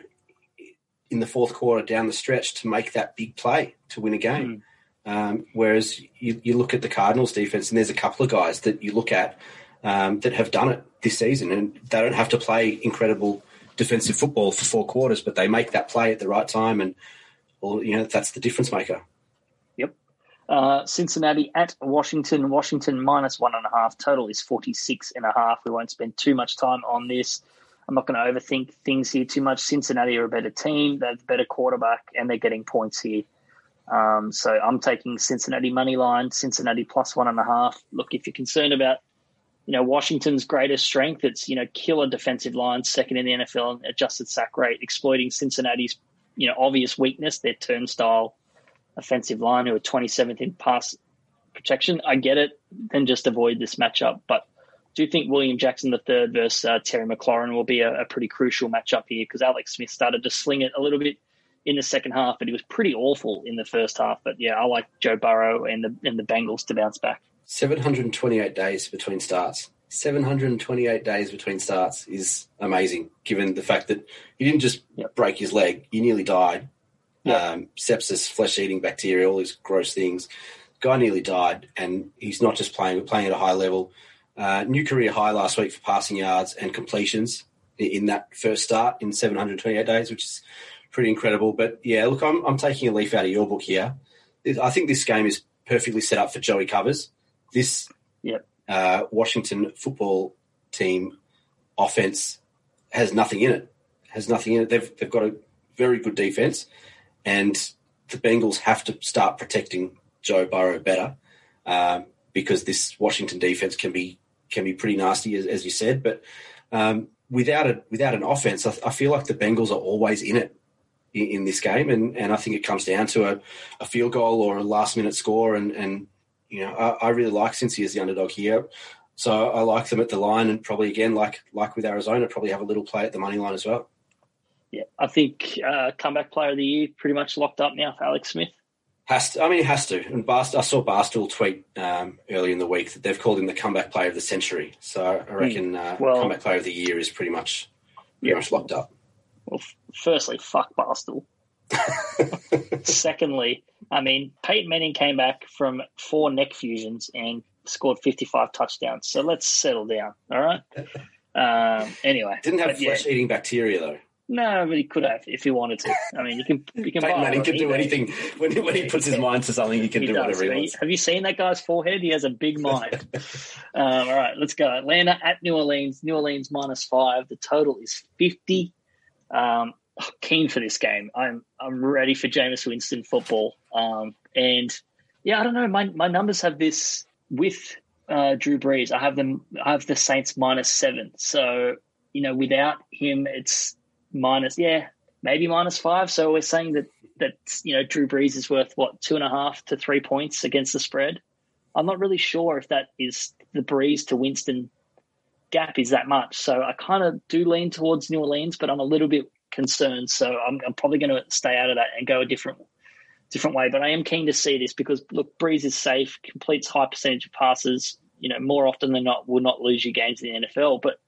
in the fourth quarter down the stretch to make that big play to win a game. Mm. Um, whereas you, you, look at the Cardinals defense, and there's a couple of guys that you look at um, that have done it this season, and they don't have to play incredible defensive football for four quarters, but they make that play at the right time, and well, you know that's the difference maker.
Uh, Cincinnati at Washington. Washington minus one and a half. Total is 46 and a half. We won't spend too much time on this. I'm not going to overthink things here too much. Cincinnati are a better team. They have a better quarterback, and they're getting points here. Um, so I'm taking Cincinnati money line, Cincinnati plus one and a half. Look, if you're concerned about, you know, Washington's greatest strength, it's, you know, killer defensive line, second in the NFL, adjusted sack rate, exploiting Cincinnati's, you know, obvious weakness, their turnstile offensive line, who are 27th in pass protection. I get it. Then just avoid this matchup. But do you think William Jackson III versus uh, Terry McLaurin will be a, a pretty crucial matchup here? Because Alex Smith started to sling it a little bit in the second half, but he was pretty awful in the first half. But yeah, I like Joe Burrow and the and the Bengals to bounce back.
728 days between starts. 728 days between starts is amazing, given the fact that he didn't just yep. break his leg, he nearly died. Yep. Um, sepsis, flesh eating bacteria, all these gross things. Guy nearly died, and he's not just playing, playing at a high level. Uh, new career high last week for passing yards and completions in that first start in 728 days, which is pretty incredible. But yeah, look, I'm, I'm taking a leaf out of your book here. I think this game is perfectly set up for Joey covers. This
yep.
uh, Washington football team offense has nothing in it. Has nothing in it. They've they've got a very good defense, and the Bengals have to start protecting Joe Burrow better um, because this Washington defense can be can be pretty nasty, as, as you said. But um, without a without an offense, I, I, feel like the Bengals are always in it in, this game, and, and I think it comes down to a, a field goal or a last minute score, and, and you know I, I really like Cincy as the underdog here. So I like them at the line, and probably again, like like with Arizona, probably have a little play at the money line as well.
Yeah, I think uh, comeback player of the year pretty much locked up now for Alex Smith.
Has to, I mean, it has to. And Barst, I saw Barstool tweet um, earlier in the week that they've called him the comeback player of the century. So I hmm. reckon uh, well, comeback player of the year is pretty much pretty yeah. much locked up.
Well, firstly, fuck Barstool. Secondly, I mean, Peyton Manning came back from four neck fusions and scored 55 touchdowns. So let's settle down. All right. Um, anyway,
didn't have flesh eating yeah. bacteria though.
No, but he could have if he wanted to. I mean, you can you can.
Peyton Manning can do anything when, when he puts his mind to something. He can he do does. whatever he wants.
Have you seen that guy's forehead? He has a big mind. um, all right, let's go. Atlanta at New Orleans. New Orleans minus five. The total is fifty. Um, keen for this game. I'm I'm ready for Jameis Winston football. Um, and yeah, I don't know. My my numbers have this with uh, Drew Brees. I have them. I have the Saints minus seven. So you know, without him, it's minus. Yeah, maybe minus five. So we're saying that that you know Drew Brees is worth what two and a half to three points against the spread. I'm not really sure if that is the Brees to Winston gap is that much. So I kind of do lean towards New Orleans, but I'm a little bit concerned. So I'm, I'm probably going to stay out of that and go a different different way. But I am keen to see this because look, Brees is safe, completes high percentage of passes. You know, more often than not, will not lose you games in the NFL. But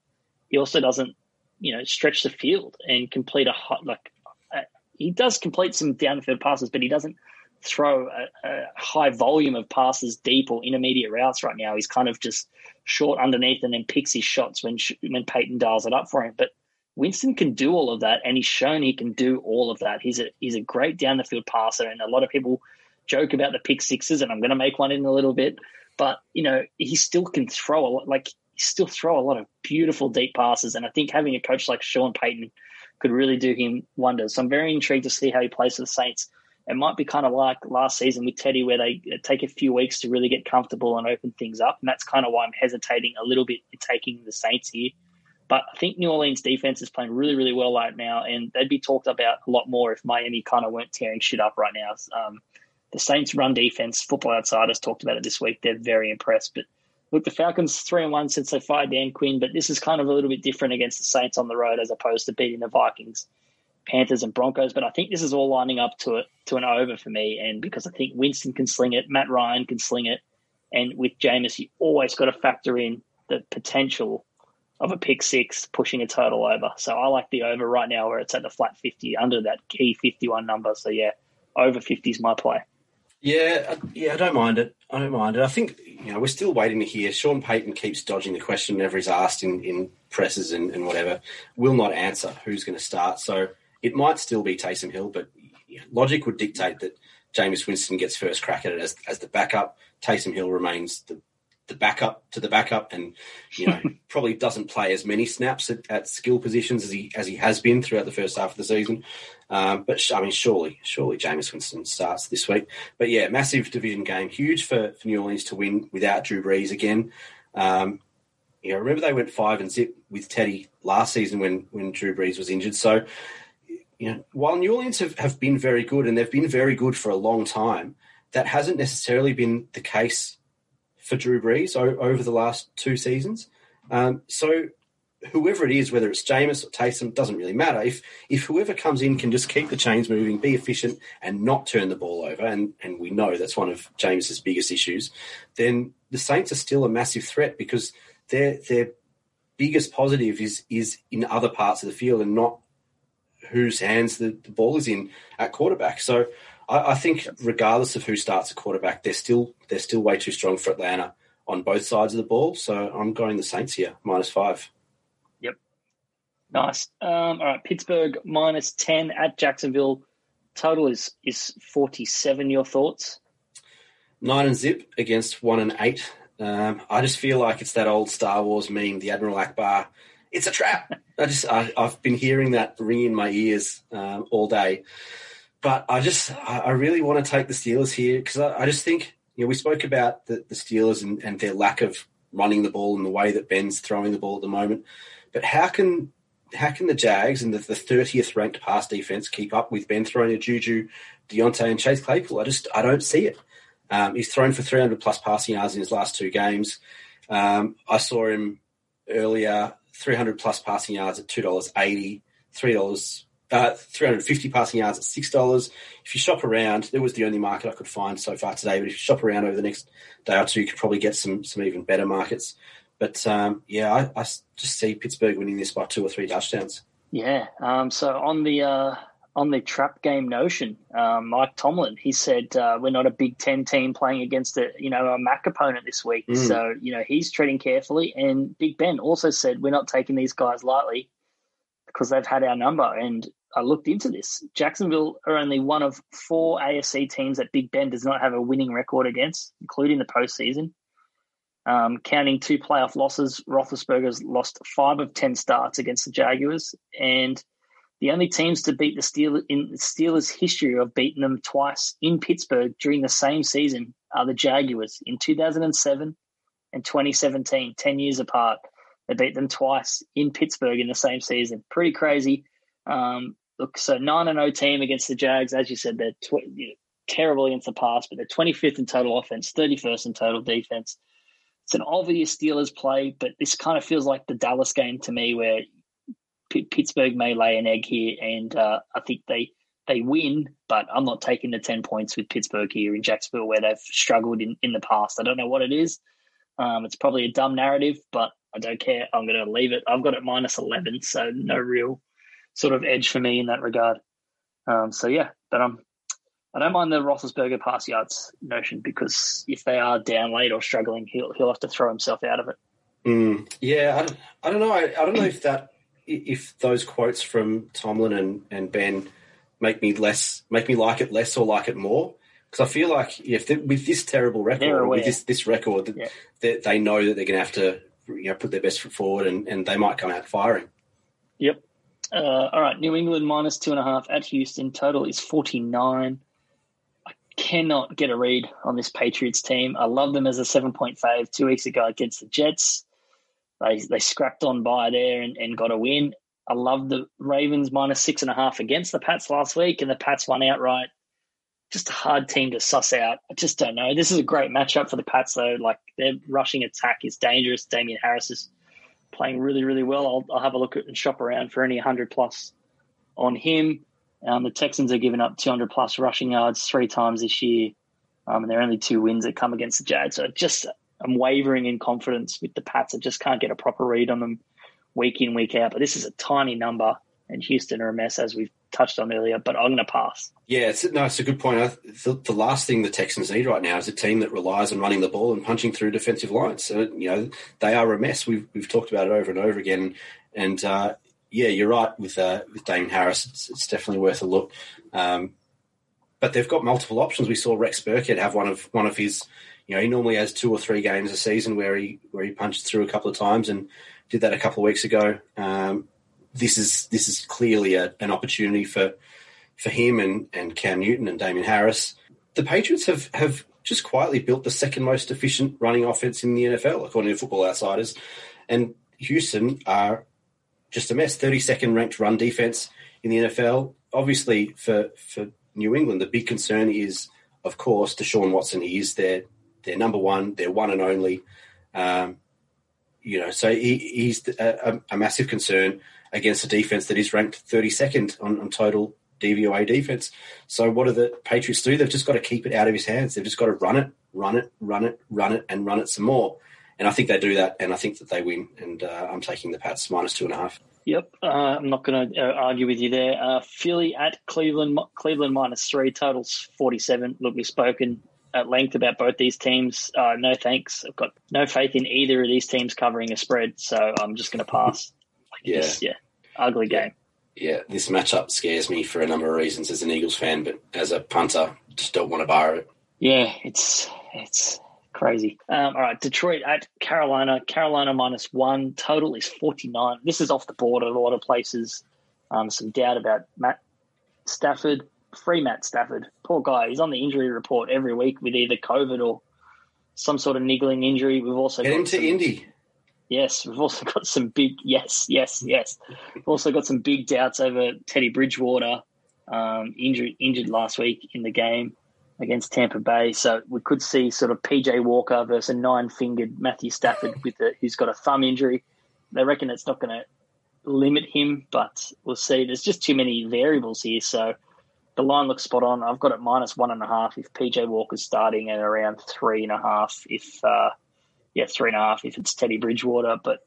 he also doesn't, you know, stretch the field and complete a hot like. Uh, he does complete some downfield passes, but he doesn't throw a, a, high volume of passes deep or intermediate routes right now. He's kind of just short underneath and then picks his shots when when Peyton dials it up for him. But Winston can do all of that, and he's shown he can do all of that. He's a he's a great down the field passer, and a lot of people joke about the pick sixes, and I'm going to make one in a little bit. But you know, he still can throw a lot. Like still throw a lot of beautiful deep passes, and I think having a coach like Sean Payton could really do him wonders. So I'm very intrigued to see how he plays for the Saints. It might be kind of like last season with Teddy, where they take a few weeks to really get comfortable and open things up, and that's kind of why I'm hesitating a little bit in taking the Saints here but I think New Orleans defense is playing really, really well right now, and they'd be talked about a lot more if Miami kind of weren't tearing shit up right now. Um, the Saints' run defense, Football Outsiders talked about it this week. They're very impressed. But look, the Falcons three and one since they fired Dan Quinn, but this is kind of a little bit different against the Saints on the road as opposed to beating the Vikings, Panthers, and Broncos. But I think this is all lining up to it to an over for me, and because I think Winston can sling it, Matt Ryan can sling it, and with Jameis, you always got to factor in the potential of a pick six pushing a total over. So I like the over right now where it's at the flat 50 under that key 51 number. So yeah, over 50 is my play.
Yeah, uh, yeah, I don't mind it. I don't mind it. I think you know we're still waiting to hear. Sean Payton keeps dodging the question whenever he's asked in, in presses and, and whatever. Will not answer who's going to start. So it might still be Taysom Hill, but logic would dictate that Jameis Winston gets first crack at it as, as the backup. Taysom Hill remains the the backup to the backup, and you know probably doesn't play as many snaps at, at, skill positions as he as he has been throughout the first half of the season. Um, but I mean, surely, surely Jameis Winston starts this week. But yeah, massive division game, huge for, for New Orleans to win without Drew Brees again. Um, you know, remember they went five and zip with Teddy last season when when Drew Brees was injured. So, you know, while New Orleans have, have been very good and they've been very good for a long time, that hasn't necessarily been the case for Drew Brees over the last two seasons. Um, so whoever it is, whether it's Jameis or Taysom, doesn't really matter. If if whoever comes in can just keep the chains moving, be efficient, and not turn the ball over, and and we know that's one of Jameis's biggest issues, then the Saints are still a massive threat because their their biggest positive is is in other parts of the field and not whose hands the, the ball is in at quarterback. So I, I, think regardless of who starts a quarterback, they're still they're still way too strong for Atlanta on both sides of the ball. So I'm going the Saints here, minus five.
Nice. Um, all right, Pittsburgh minus ten at Jacksonville. Total is is forty seven. Your thoughts?
Nine and zip against one and eight. Um, I just feel like it's that old Star Wars meme, the Admiral Ackbar. It's a trap. I just I, have been hearing that ring in my ears um, all day but I just I really want to take the Steelers here because I, I, just think you know we spoke about the, the Steelers and, and, their lack of running the ball and the way that Ben's throwing the ball at the moment. But how can how can the Jags and the thirtieth ranked pass defense keep up with Ben throwing a Juju, Diontae, and Chase Claypool? I just I don't see it. Um, he's thrown for 300 plus passing yards in his last two games. Um, I saw him earlier, 300 plus passing yards at two dollars eighty, three dollars uh, 350 passing yards at $6. If you shop around, it was the only market I could find so far today, but if you shop around over the next day or two, you could probably get some some even better markets. But um, yeah, I, I, just see Pittsburgh winning this by two or three touchdowns.
Yeah. Um, so on the uh, on the trap game notion, um, Mike Tomlin he said uh, we're not a Big Ten team playing against a you know a MAC opponent this week, mm. so you know he's treading carefully. And Big Ben also said we're not taking these guys lightly because they've had our number. And I looked into this. Jacksonville are only one of four AFC teams that Big Ben does not have a winning record against, including the postseason. Um, counting two playoff losses, Roethlisberger's lost five of ten starts against the Jaguars, and the only teams to beat the Steelers in the Steelers' history of beating them twice in Pittsburgh during the same season are the Jaguars in 2007 and 2017, 10 years apart. They beat them twice in Pittsburgh in the same season. Pretty crazy. Um, look, so 9 and 0 team against the Jags. As you said, they're tw- terrible against the pass, but they're 25th in total offense, 31st in total defense. It's an obvious Steelers play, but this kind of feels like the Dallas game to me, where P- Pittsburgh may lay an egg here, and uh, I think they they win, but I'm not taking the 10 points with Pittsburgh here in Jacksonville where they've struggled in, in the past. I don't know what it is. Um, it's probably a dumb narrative, but I don't care. I'm going to leave it. I've got it minus 11, so no real sort of edge for me in that regard. Um, so yeah, but I'm. I don't mind the Roethlisberger pass yards notion because if they are down late or struggling, he'll he'll have to throw himself out of it.
Mm, yeah, I don't, I don't know. I, I don't know if that if those quotes from Tomlin and, and Ben make me less make me like it less or like it more because I feel like if with this terrible record, with this this record, yeah. they, they know that they're going to have to you know put their best foot forward and, and they might come out firing.
Yep. Uh, all right, New England minus two and a half at Houston. Total is forty nine. Cannot get a read on this Patriots team. I love them as a seven point fave two weeks ago against the Jets. They they scrapped on by there and, and got a win. I love the Ravens minus six and a half against the Pats last week, and the Pats won outright. Just a hard team to suss out. I just don't know. This is a great matchup for the Pats, though. Like their rushing attack is dangerous. Damien Harris is playing really, really well. I'll, I'll have a look at and shop around for any 100 plus on him. Um, the Texans are giving up 200 plus rushing yards three times this year, um, and they're only two wins that come against the Jags. So I just I'm wavering in confidence with the Pats. I just can't get a proper read on them week in, week out. But this is a tiny number, and Houston are a mess, as we've touched on earlier. But I'm going to pass.
Yeah, it's, no, it's a good point. The, the, last thing the Texans need right now is a team that relies on running the ball and punching through defensive lines. So, you know, they are a mess. We've, we've talked about it over and over again. And, uh, yeah, you're right with uh, with Damien Harris. It's, it's, definitely worth a look. Um, but they've got multiple options. We saw Rex Burkhead have one of one of his. You know, he normally has two or three games a season where he where he punches through a couple of times, and did that a couple of weeks ago. Um, this is this is clearly a, an opportunity for for him and, and Cam Newton and Damien Harris. The Patriots have have just quietly built the second most efficient running offense in the NFL, according to Football Outsiders. And Houston are just a mess. 32nd ranked run defense in the NFL. Obviously, for for New England, the big concern is, of course, Deshaun Watson. He is their their number one, their one and only. Um, you know, so he, he's a, a, massive concern against a defense that is ranked 32nd on, on total DVOA defense. So what do the Patriots do? They've just got to keep it out of his hands. They've just got to run it, run it, run it, run it, and run it some more. And I think they do that, and I think that they win. And uh, I'm taking the Pats minus two and a half.
Yep, uh, I'm not going to uh, argue with you there. Uh, Philly at Cleveland, Cleveland minus three, totals 47. Look, we've spoken at length about both these teams. Uh, no thanks. I've got no faith in either of these teams covering a spread, so I'm just going to pass.
yeah,
yeah, ugly game.
Yeah, this matchup scares me for a number of reasons as an Eagles fan, but as a punter, just don't want to borrow it.
Yeah, it's it's crazy. Um, all right, Detroit at Carolina. Carolina minus one. Total is forty nine. This is off the board at a lot of places. Um, some doubt about Matt Stafford free Matt Stafford. Poor guy. He's on the injury report every week with either COVID or some sort of niggling injury. We've also
get
got
him to
some,
Indy.
Yes, we've also got some big yes, yes, yes. we've also got some big doubts over Teddy Bridgewater, um, injured injured last week in the game against Tampa Bay. So we could see sort of PJ Walker versus a nine fingered Matthew Stafford with a, who's got a thumb injury. They reckon it's not going to limit him, but we'll see. There's just too many variables here, so the line looks spot on. I've got it minus one and a half if PJ Walker's starting and around three and a half if uh, yeah three and a half if it's Teddy Bridgewater. But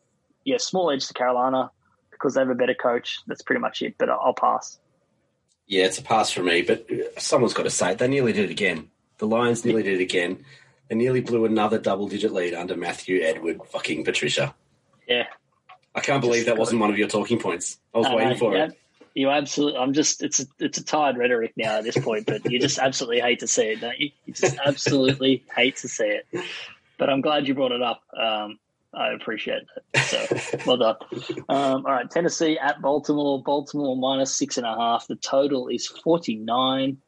yeah, small edge to Carolina because they have a better coach. That's pretty much it. But I'll pass.
Yeah, it's a pass for me. But someone's got to say it. They nearly did it again. The Lions nearly did it again. They nearly blew another double-digit lead under Matthew Edward fucking Patricia.
Yeah.
I can't believe that wasn't one of your talking points. I was uh, waiting for yeah. it
you absolutely. I'm just. It's a, it's a tired rhetoric now at this point, but you just absolutely hate to see it, don't you? You just absolutely hate to see it. But I'm glad you brought it up. Um, I appreciate that. So well done. Um, all right, Tennessee at Baltimore. Baltimore minus six and a half. The total is 49.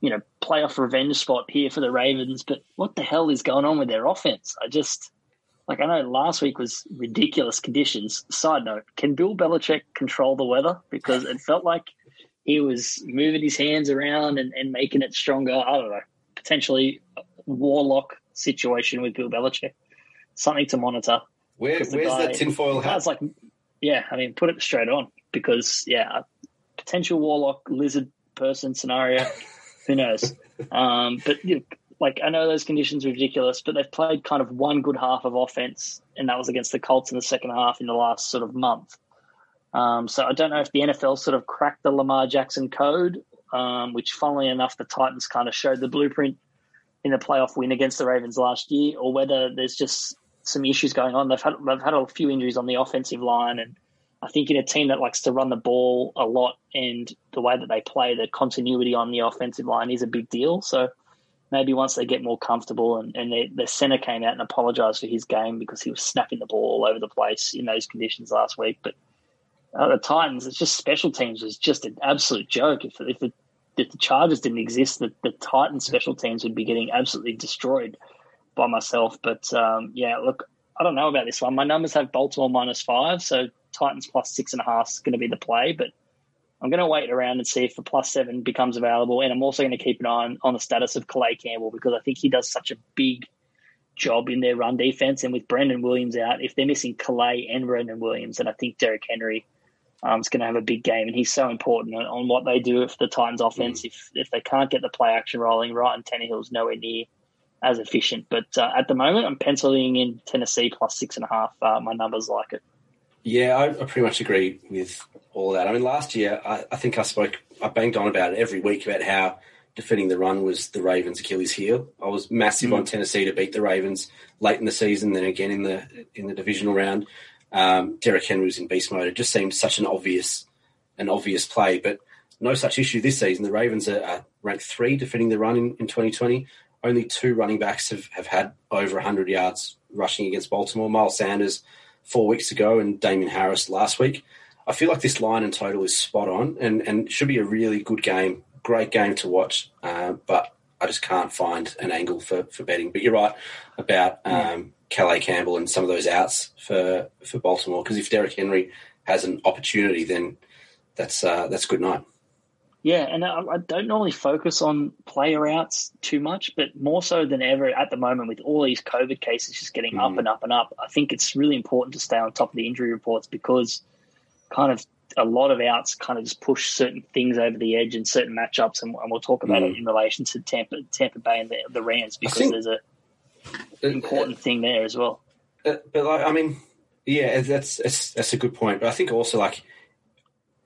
You know, playoff revenge spot here for the Ravens. But what the hell is going on with their offense? I just like I know last week was ridiculous conditions. Side note: Can Bill Belichick control the weather? Because it felt like he was moving his hands around and, and making it stronger. I don't know. Potentially warlock situation with Bill Belichick. Something to monitor.
Where, where's guy, that tinfoil hat?
It's like, yeah, I mean, put it straight on because yeah, potential warlock lizard person scenario. who knows? Um, but you know, like I know those conditions are ridiculous, but they've played kind of one good half of offense, and that was against the Colts in the second half in the last sort of month. Um, so I don't know if the NFL sort of cracked the Lamar Jackson code, um, which, funnily enough, the Titans kind of showed the blueprint in the playoff win against the Ravens last year, or whether there's just some issues going on. They've had they've had a few injuries on the offensive line, and I think in a team that likes to run the ball a lot and the way that they play, the continuity on the offensive line is a big deal. So maybe once they get more comfortable and, and their, center came out and apologized for his game because he was snapping the ball all over the place in those conditions last week. But uh, the Titans, it's just special teams was just an absolute joke. If, if, the, if the Chargers didn't exist, the, the Titans special teams would be getting absolutely destroyed by myself. But um, yeah, look, I don't know about this one. My numbers have Baltimore minus five, so Titans plus six and a half is going to be the play. But I'm going to wait around and see if the plus seven becomes available. And I'm also going to keep an eye on, on the status of Calais Campbell because I think he does such a big job in their run defense. And with Brandon Williams out, if they're missing Calais and Brandon Williams, and I think Derrick Henry um, is going to have a big game. And he's so important on, on what they do if the Titans offense, mm. if, if they can't get the play action rolling, right, and Tannehill's nowhere near as efficient. But uh, at the moment, I'm penciling in Tennessee plus six and a half. Uh, my numbers like it.
Yeah, I, I, pretty much agree with all that. I mean, last year, I, I, think I spoke, I banged on about it every week about how defending the run was the Ravens' Achilles heel. I was massive mm. on Tennessee to beat the Ravens late in the season, then again in the in the divisional round. Um, Derrick Henry was in beast mode. It just seemed such an obvious, an obvious play, but no such issue this season. The Ravens are, are ranked three defending the run in, in 2020. Only two running backs have, have had over 100 yards rushing against Baltimore. Miles Sanders four weeks ago and Damien Harris last week. I feel like this line and total is spot on and, and should be a really good game, great game to watch. Uh, but I just can't find an angle for, for betting. But you're right about um, Calais Campbell and some of those outs for, for Baltimore because if Derrick Henry has an opportunity, then that's uh, that's good night.
Yeah, and I, I, don't normally focus on player outs too much, but more so than ever at the moment with all these COVID cases just getting mm. up and up and up, I think it's really important to stay on top of the injury reports because kind of a lot of outs kind of just push certain things over the edge in certain matchups, and, and we'll talk about mm. it in relation to Tampa, Tampa Bay and the, the Rams because think, there's a important uh, thing there as well.
Uh, but like, I mean, yeah, that's, that's that's a good point. But I think also like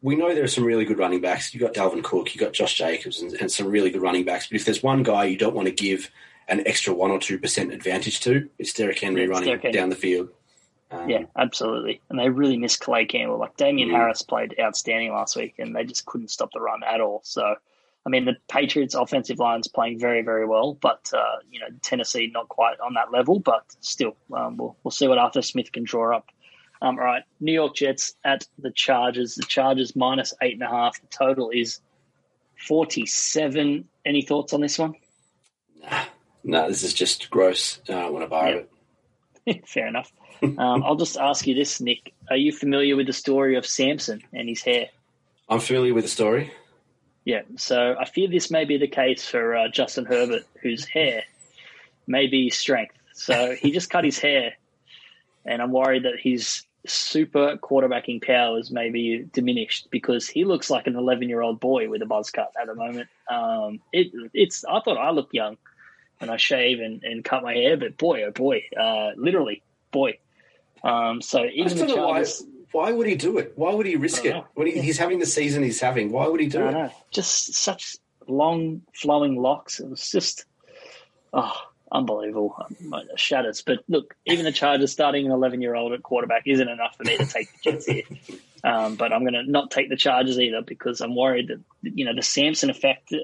we know there are some really good running backs. You've got Dalvin Cook, you've got Josh Jacobs, and, and, some really good running backs. But if there's one guy you don't want to give an extra one or two percent advantage to, it's Derrick Henry it's running Derrick down the field.
Um, yeah, absolutely. And they really miss Calais Campbell. Like Damien mm-hmm. Harris played outstanding last week, and they just couldn't stop the run at all. So, I mean, the Patriots' offensive line's playing very, very well, but uh, you know, Tennessee not quite on that level. But still, um, we'll we'll see what Arthur Smith can draw up um, all right, New York Jets at the Chargers. The Chargers minus eight and a half. The total is forty-seven. Any thoughts on this one?
Nah, nah this is just gross. I don't want to buy
it. Fair enough. um, I'll just ask you this, Nick. Are you familiar with the story of Samson and his hair?
I'm familiar with the story.
Yeah, so I fear this may be the case for uh, Justin Herbert, whose hair may be strength. So he just cut his hair and I'm worried that his super quarterbacking powers may be diminished because he looks like an 11 year old boy with a buzz cut at the moment. Um, it, it's I thought I looked young when I shave and, and cut my hair, but boy, oh boy, uh, literally, boy. Um, so even the Chargers,
why, why, would he do it? Why would he risk it? When he, he's having the season he's having, why would he do it?
Know. Just such long flowing locks. It was just, oh, unbelievable. Shatters. But look, even the Chargers starting an 11 year old at quarterback isn't enough for me to take the Jets here. Um, but I'm going to not take the Chargers either because I'm worried that, you know, the Samson effect.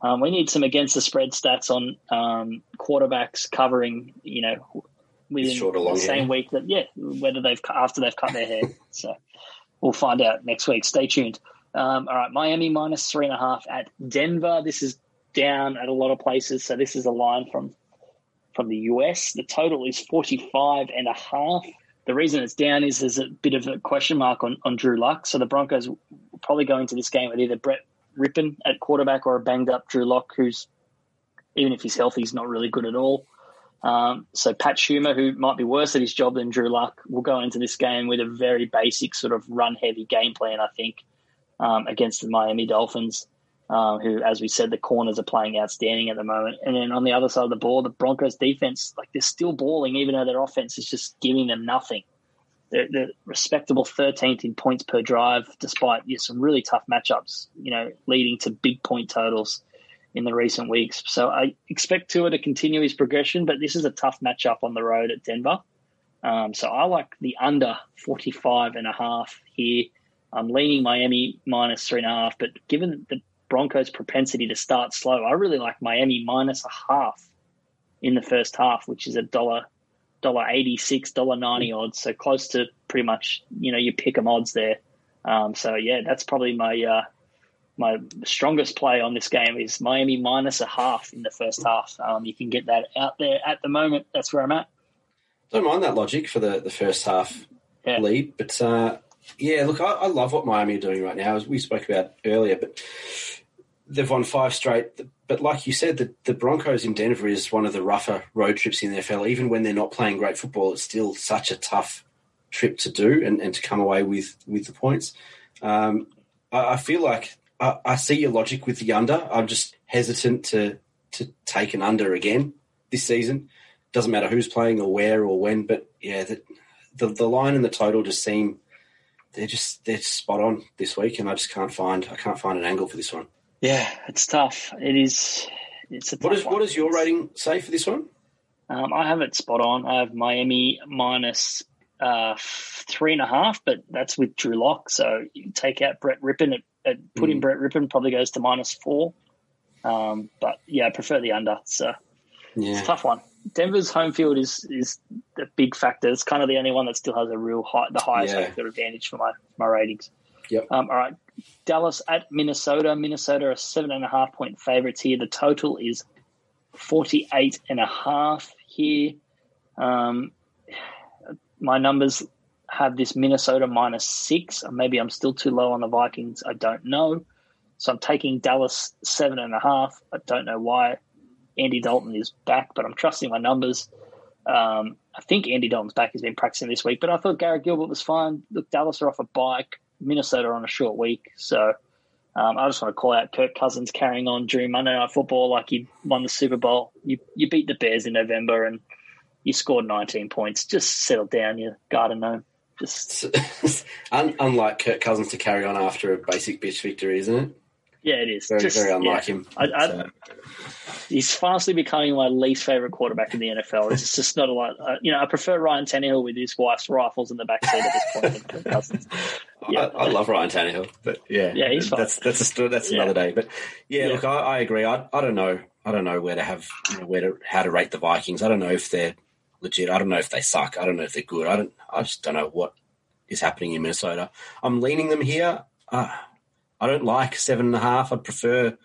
Um, we need some against the spread stats on um, quarterbacks covering, you know, within the same week that, yeah, whether they've after they've cut their hair. So we'll find out next week. Stay tuned. Um, all right, Miami minus three and a half at Denver. This is down at a lot of places. So this is a line from from the US. The total is 45 and a half. The reason it's down is there's a bit of a question mark on, on Drew Lock. So the Broncos probably go into this game with either Brett Rypien at quarterback or a banged up Drew Lock, who's, even if he's healthy, he's not really good at all. Um, so Pat Shurmur, who might be worse at his job than Drew Lock, will go into this game with a very basic sort of run heavy game plan, I think, um, against the Miami Dolphins, uh, who, as we said, the corners are playing outstanding at the moment. And then on the other side of the ball, the Broncos defense, like they're still balling, even though their offense is just giving them nothing. They're, they're respectable 13th in points per drive, despite you know, some really tough matchups, you know, leading to big point totals in the recent weeks. So I expect Tua to continue his progression, but this is a tough matchup on the road at Denver. Um, so I like the under 45 and a half here. I'm leaning Miami minus three and a half, but given the Broncos' propensity to start slow, I really like Miami minus a half in the first half, which is a dollar dollar eighty six, dollar ninety odds, so close to pretty much you know you pick 'em odds there. Um, so yeah, that's probably my uh, my strongest play on this game is Miami minus a half in the first half. Um, you can get that out there at the moment. That's where I'm at.
Don't mind that logic for the, the first half yeah. lead, but uh, yeah, look, I, I, love what Miami are doing right now, as we spoke about earlier. But they've won five straight. But like you said, the, the Broncos in Denver is one of the rougher road trips in the NFL. Even when they're not playing great football, it's still such a tough trip to do and, and to come away with with the points. Um, I, I feel like I, I see your logic with the under. I'm just hesitant to to take an under again this season. Doesn't matter who's playing or where or when, but yeah, the the, the line and the total just seem they're just they're spot on this week, and I just can't find I can't find an angle for this one.
Yeah, it's tough. It is. It's a
what is one. what does your rating say for this one?
Um, I have it spot on. I have Miami minus uh, three and a half, but that's with Drew Lock. So you take out Brett Rypien at at putting mm. Brett Rypien probably goes to minus four. Um, but yeah, I prefer the under. So yeah. it's a tough one. Denver's home field is is a big factor. It's kind of the only one that still has a real high, the highest yeah. home field advantage for my my ratings.
Yep.
Um, all right, Dallas at Minnesota. Minnesota are seven and a half point favorites here. The total is forty eight and a half here. Um, my numbers have this Minnesota minus six. Maybe I'm still too low on the Vikings. I don't know. So I'm taking Dallas seven and a half. I don't know why Andy Dalton is back, but I'm trusting my numbers. Um, I think Andy Dalton's back. He's been practicing this week, but I thought Garrett Gilbert was fine. Look, Dallas are off a bike. Minnesota on a short week. So um, I just want to call out Kirk Cousins carrying on during Monday Night Football like he won the Super Bowl. You you beat the Bears in November and you scored 19 points. Just settle down, you garden gnome. Just
unlike Kirk Cousins to carry on after a basic bitch victory, isn't it?
Yeah, it is.
Very, Just, very unlike yeah. him. I, I,
so. He's fastly becoming my least favorite quarterback in the NFL. It's just not a lot. Uh, you know, I prefer Ryan Tannehill with his wife's rifles in the backseat at this point than Kirk Cousins.
Yeah, I, I, love Ryan Tannehill, but yeah,
yeah, he's fine.
That's that's a, that's another day. But yeah, yeah. look, I, I agree. I, I don't know. I don't know where to have you know, where to how to rate the Vikings. I don't know if they're legit. I don't know if they suck. I don't know if they're good. I don't. I just don't know what is happening in Minnesota. I'm leaning them here. Uh, I don't like seven and a half. I'd prefer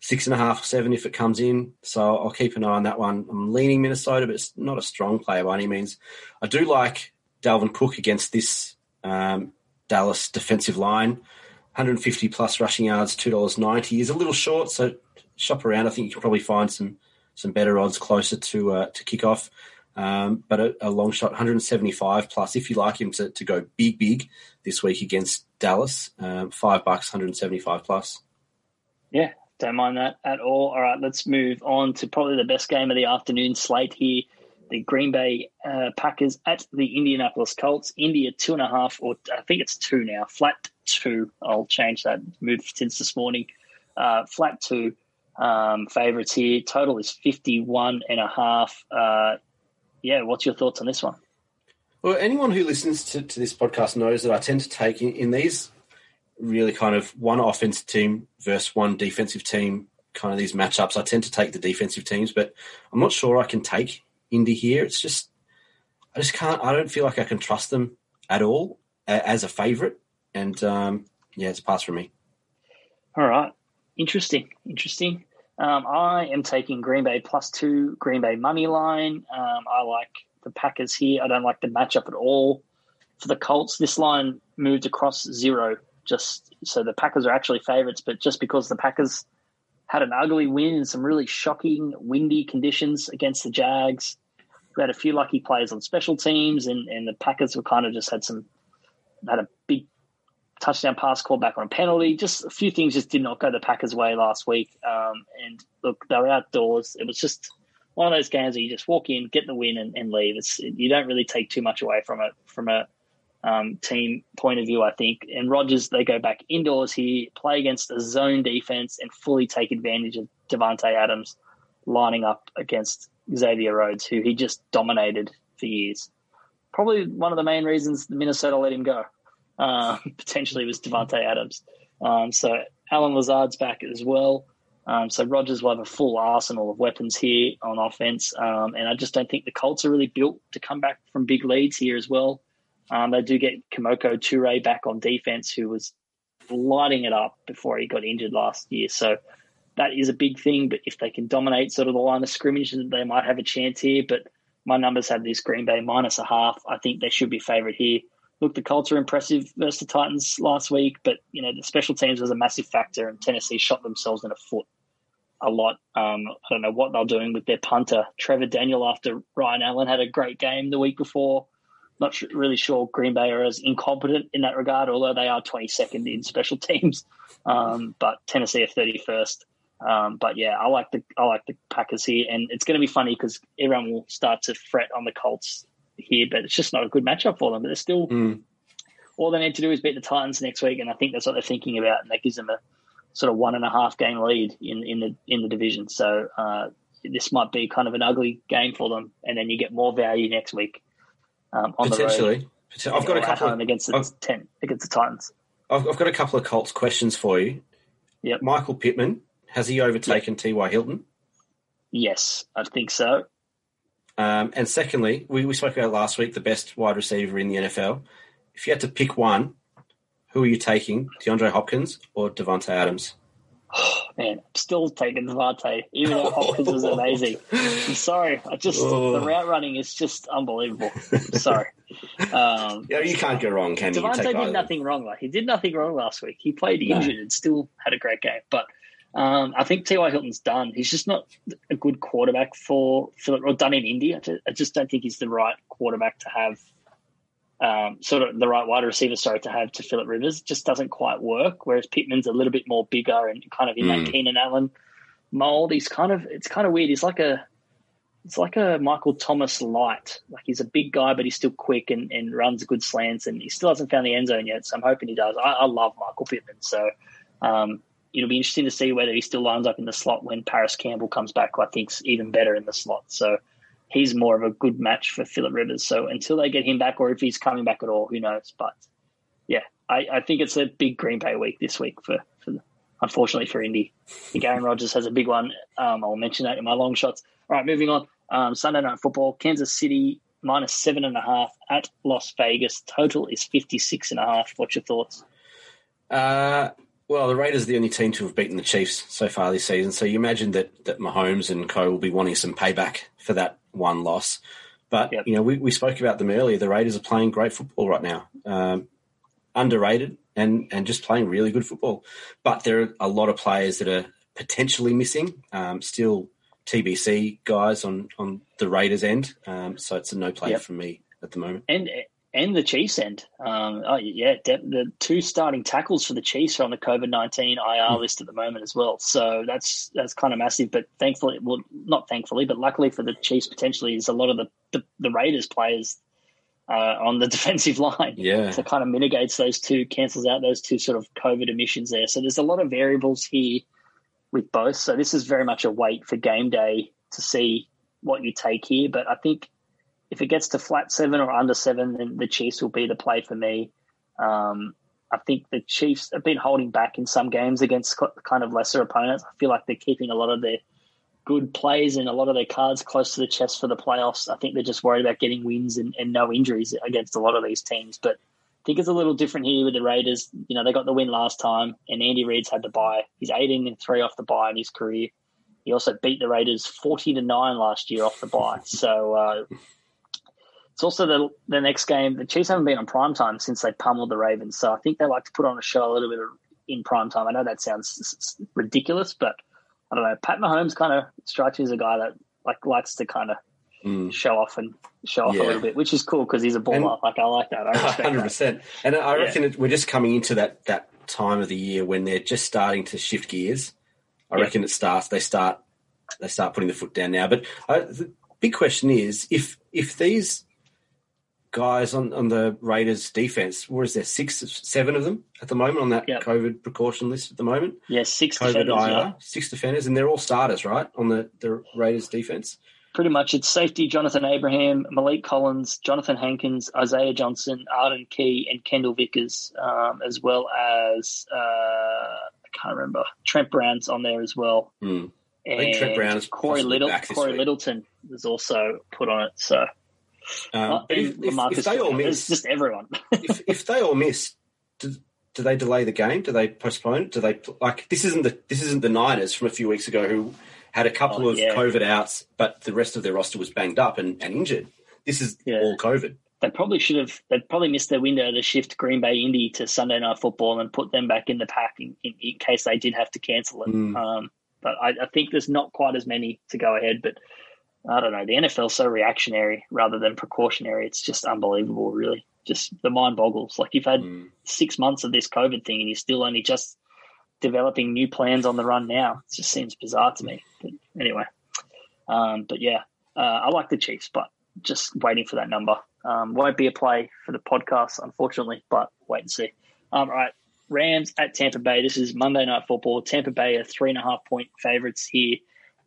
six and a half, seven if it comes in. So I'll keep an eye on that one. I'm leaning Minnesota, but it's not a strong player by any means. I do like Dalvin Cook against this um, Dallas defensive line. 150 plus rushing yards, two dollars ninety is a little short. So shop around. I think you can probably find some some better odds closer to uh, to kick off. Um, but a, a, long shot, 175 plus. If you like him to, to go big, big this week against Dallas, um, five bucks, 175 plus.
Yeah, don't mind that at all. All right, let's move on to probably the best game of the afternoon slate here. The Green Bay uh, Packers at the Indianapolis Colts. Indy two and a half, or I think it's two now, flat two. I'll change that. Moved since this morning. Uh, flat two um, favorites here. Total is 51 and a half. Uh, yeah, what's your thoughts on this one?
Well, anyone who listens to, to this podcast knows that I tend to take in, in these really kind of one offensive team versus one defensive team, kind of these matchups. I tend to take the defensive teams, but I'm not sure I can take Indy here. It's just, I just can't, I don't feel like I can trust them at all as a favourite. And um, yeah, it's a pass for me.
All right. Interesting. Interesting. Um, I am taking Green Bay plus two, Green Bay money line. Um, I like the Packers here. I don't like the matchup at all. For the Colts, this line moved across zero, just so the Packers are actually favorites, but just because the Packers had an ugly win in some really shocking windy conditions against the Jags. We had a few lucky players on special teams, and, and the Packers were kind of just had some had a big touchdown pass call back on a penalty. Just a few things just did not go the Packers' way last week. Um, and look, they were outdoors. It was just one of those games where you just walk in, get the win, and, and leave. It's you don't really take too much away from it from a um, team point of view, I think. And Rodgers, they go back indoors here, play against a zone defense, and fully take advantage of Davante Adams lining up against Xavier Rhodes, who he just dominated for years. Probably one of the main reasons Minnesota let him go. Uh, potentially was Davante Adams. Um, so Allen Lazard's back as well. Um, so Rodgers will have a full arsenal of weapons here on offense, um, and I just don't think the Colts are really built to come back from big leads here as well. Um, they do get Kemoko Turay back on defense, who was lighting it up before he got injured last year. So that is a big thing. But if they can dominate sort of the line of scrimmage, then they might have a chance here. But my numbers have this Green Bay minus a half. I think they should be favourite here. Look, the Colts are impressive versus the Titans last week, but you know the special teams was a massive factor, and Tennessee shot themselves in the foot a lot. Um, I don't know what they're doing with their punter, Trevor Daniel, after Ryan Allen had a great game the week before. Not really sure Green Bay are as incompetent in that regard, although they are 22nd in special teams. Um, but Tennessee are 31st. Um, but yeah, I like the I like the Packers here, and it's going to be funny because everyone will start to fret on the Colts here, but it's just not a good matchup for them. But they're still mm. all they need to do is beat the Titans next week, and I think that's what they're thinking about, and that gives them a sort of one and a half game lead in in the in the division. So uh, this might be kind of an ugly game for them, and then you get more value next week um, on
Potentially.
the road.
I've got a couple
of, against the I've, ten against the Titans.
I've, I've, got a couple of Colts questions for you.
Yep.
Michael Pittman has he overtaken yep. T.Y. Hilton?
Yes, I think so.
Um, and secondly, we, we spoke about last week the best wide receiver in the NFL. If you had to pick one, who are you taking, DeAndre Hopkins or Davante Adams?
Oh, man, I'm still taking Davante, even though Hopkins was amazing. I'm sorry, I just oh. the route running is just unbelievable. sorry.
Um, yeah, you can't go wrong, can
Davante
you?
Davante did nothing wrong. Like he did nothing wrong last week. He played injured no. and still had a great game. But um, I think T.Y. Hilton's done. He's just not a good quarterback for Philip, or done in India. I just don't think he's the right quarterback to have um, sort of the right wide receiver, sorry, to have to Philip Rivers just doesn't quite work. Whereas Pittman's a little bit more bigger and kind of in mm. that Keenan Allen mold. He's kind of it's kind of weird. He's like a it's like a Michael Thomas light. Like he's a big guy, but he's still quick and, and runs good slants, and he still hasn't found the end zone yet. So I'm hoping he does. I, I love Michael Pittman, so um, it'll be interesting to see whether he still lines up in the slot when Parris Campbell comes back. Who I think's even better in the slot. So he's more of a good match for Philip Rivers. So until they get him back, or if he's coming back at all, who knows? But yeah, I, I think it's a big Green Bay week this week for, for unfortunately for Indy. Aaron Rodgers has a big one. Um, I'll mention that in my long shots. All right, moving on. Um, Sunday night football, Kansas City minus seven and a half at Las Vegas. Total is 56 and a half. What's your thoughts?
Uh, well, the Raiders are the only team to have beaten the Chiefs so far this season. So you imagine that, that Mahomes and co will be wanting some payback for that one loss. But yep. you know, we, we spoke about them earlier. The Raiders are playing great football right now, um, underrated and and just playing really good football. But there are a lot of players that are potentially missing. Um, still TBC guys on on the Raiders end, um, so it's a no play yep. for me at the moment.
And and the Chiefs end. Um, oh, yeah, the two starting tackles for the Chiefs are on the COVID nineteen IR mm. list at the moment as well. So that's that's kind of massive. But thankfully, well, not thankfully, but luckily for the Chiefs, potentially is a lot of the the, the Raiders players uh, on the defensive line.
Yeah,
so kind of mitigates those two, cancels out those two sort of COVID emissions there. So there's a lot of variables here with both. So this is very much a wait for game day to see what you take here. But I think if it gets to flat seven or under seven, then the Chiefs will be the play for me. Um, I think the Chiefs have been holding back in some games against kind of lesser opponents. I feel like they're keeping a lot of their good plays and a lot of their cards close to the chest for the playoffs. I think they're just worried about getting wins and, and no injuries against a lot of these teams. But I think it's a little different here with the Raiders. You know, they got the win last time, and Andy Reid's had to buy. He's 18 and three off the bye in his career. He also beat the Raiders forty to nine last year off the bye. So uh, it's also the the next game. The Chiefs haven't been on prime time since they pummeled the Ravens, so I think they like to put on a show a little bit in prime time. I know that sounds ridiculous, but I don't know. Pat Mahomes kind of strikes me as a guy that like likes to kind of mm. show off and show off yeah. a little bit, which is cool because he's a baller. And, like I like that.
Hundred percent. And I reckon yeah. we're just coming into that that time of the year when they're just starting to shift gears. I yeah. reckon it starts. They start. They start putting the foot down now. But uh, the big question is if if these guys on, on the Raiders defense. Where is there six, seven of them at the moment on that yep. COVID precaution list at the moment?
Yeah, six COVID defenders. IR, yeah.
Six defenders, and they're all starters, right, on the, the Raiders defense?
Pretty much. It's safety Johnathan Abram, Maliek Collins, Jonathan Hankins, Isaiah Johnson, Arden Key, and Kendall Vickers, um, as well as, uh, I can't remember, Trent Brown's on there as well.
Mm. And Trent Brown is
Corey Little, Corey week. Littleton was also put on it. So
um, if, if, if, they all miss,
just everyone.
if, if they all miss, do, do they delay the game? Do they postpone it? Do they like this? Isn't the this isn't the Niners from a few weeks ago who had a couple oh, of yeah. COVID outs, but the rest of their roster was banged up and, and injured. This is yeah. all COVID.
They probably should have. They probably missed their window to shift Green Bay Indy to Sunday Night Football and put them back in the pack in, in, in case they did have to cancel it. Mm. Um, but I, I, think there's not quite as many to go ahead. But I don't know. The NFL's so reactionary rather than precautionary. It's just unbelievable, really. Just the mind boggles. Like you've had mm. six months of this COVID thing and you're still only just developing new plans on the run now. It just seems bizarre to me. But anyway, um, but yeah, uh, I like the Chiefs, but just waiting for that number. Um, won't be a play for the podcast, unfortunately, but wait and see. Um, all right, Rams at Tampa Bay. This is Monday Night Football. Tampa Bay are three and a half point favorites here.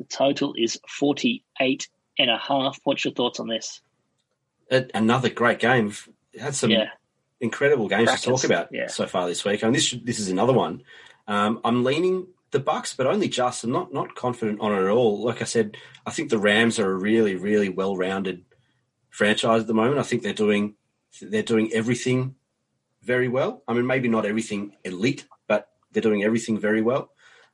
The total is 48 and a half. What's your thoughts on this?
Another great game. Had some yeah. incredible games Crackers. to talk about yeah. so far this week. I mean, this this is another one. Um, I'm leaning the Bucs, but only just. I'm not not confident on it at all. Like I said, I think the Rams are a really really well rounded franchise at the moment. I think they're doing they're doing everything very well. I mean, maybe not everything elite, but they're doing everything very well.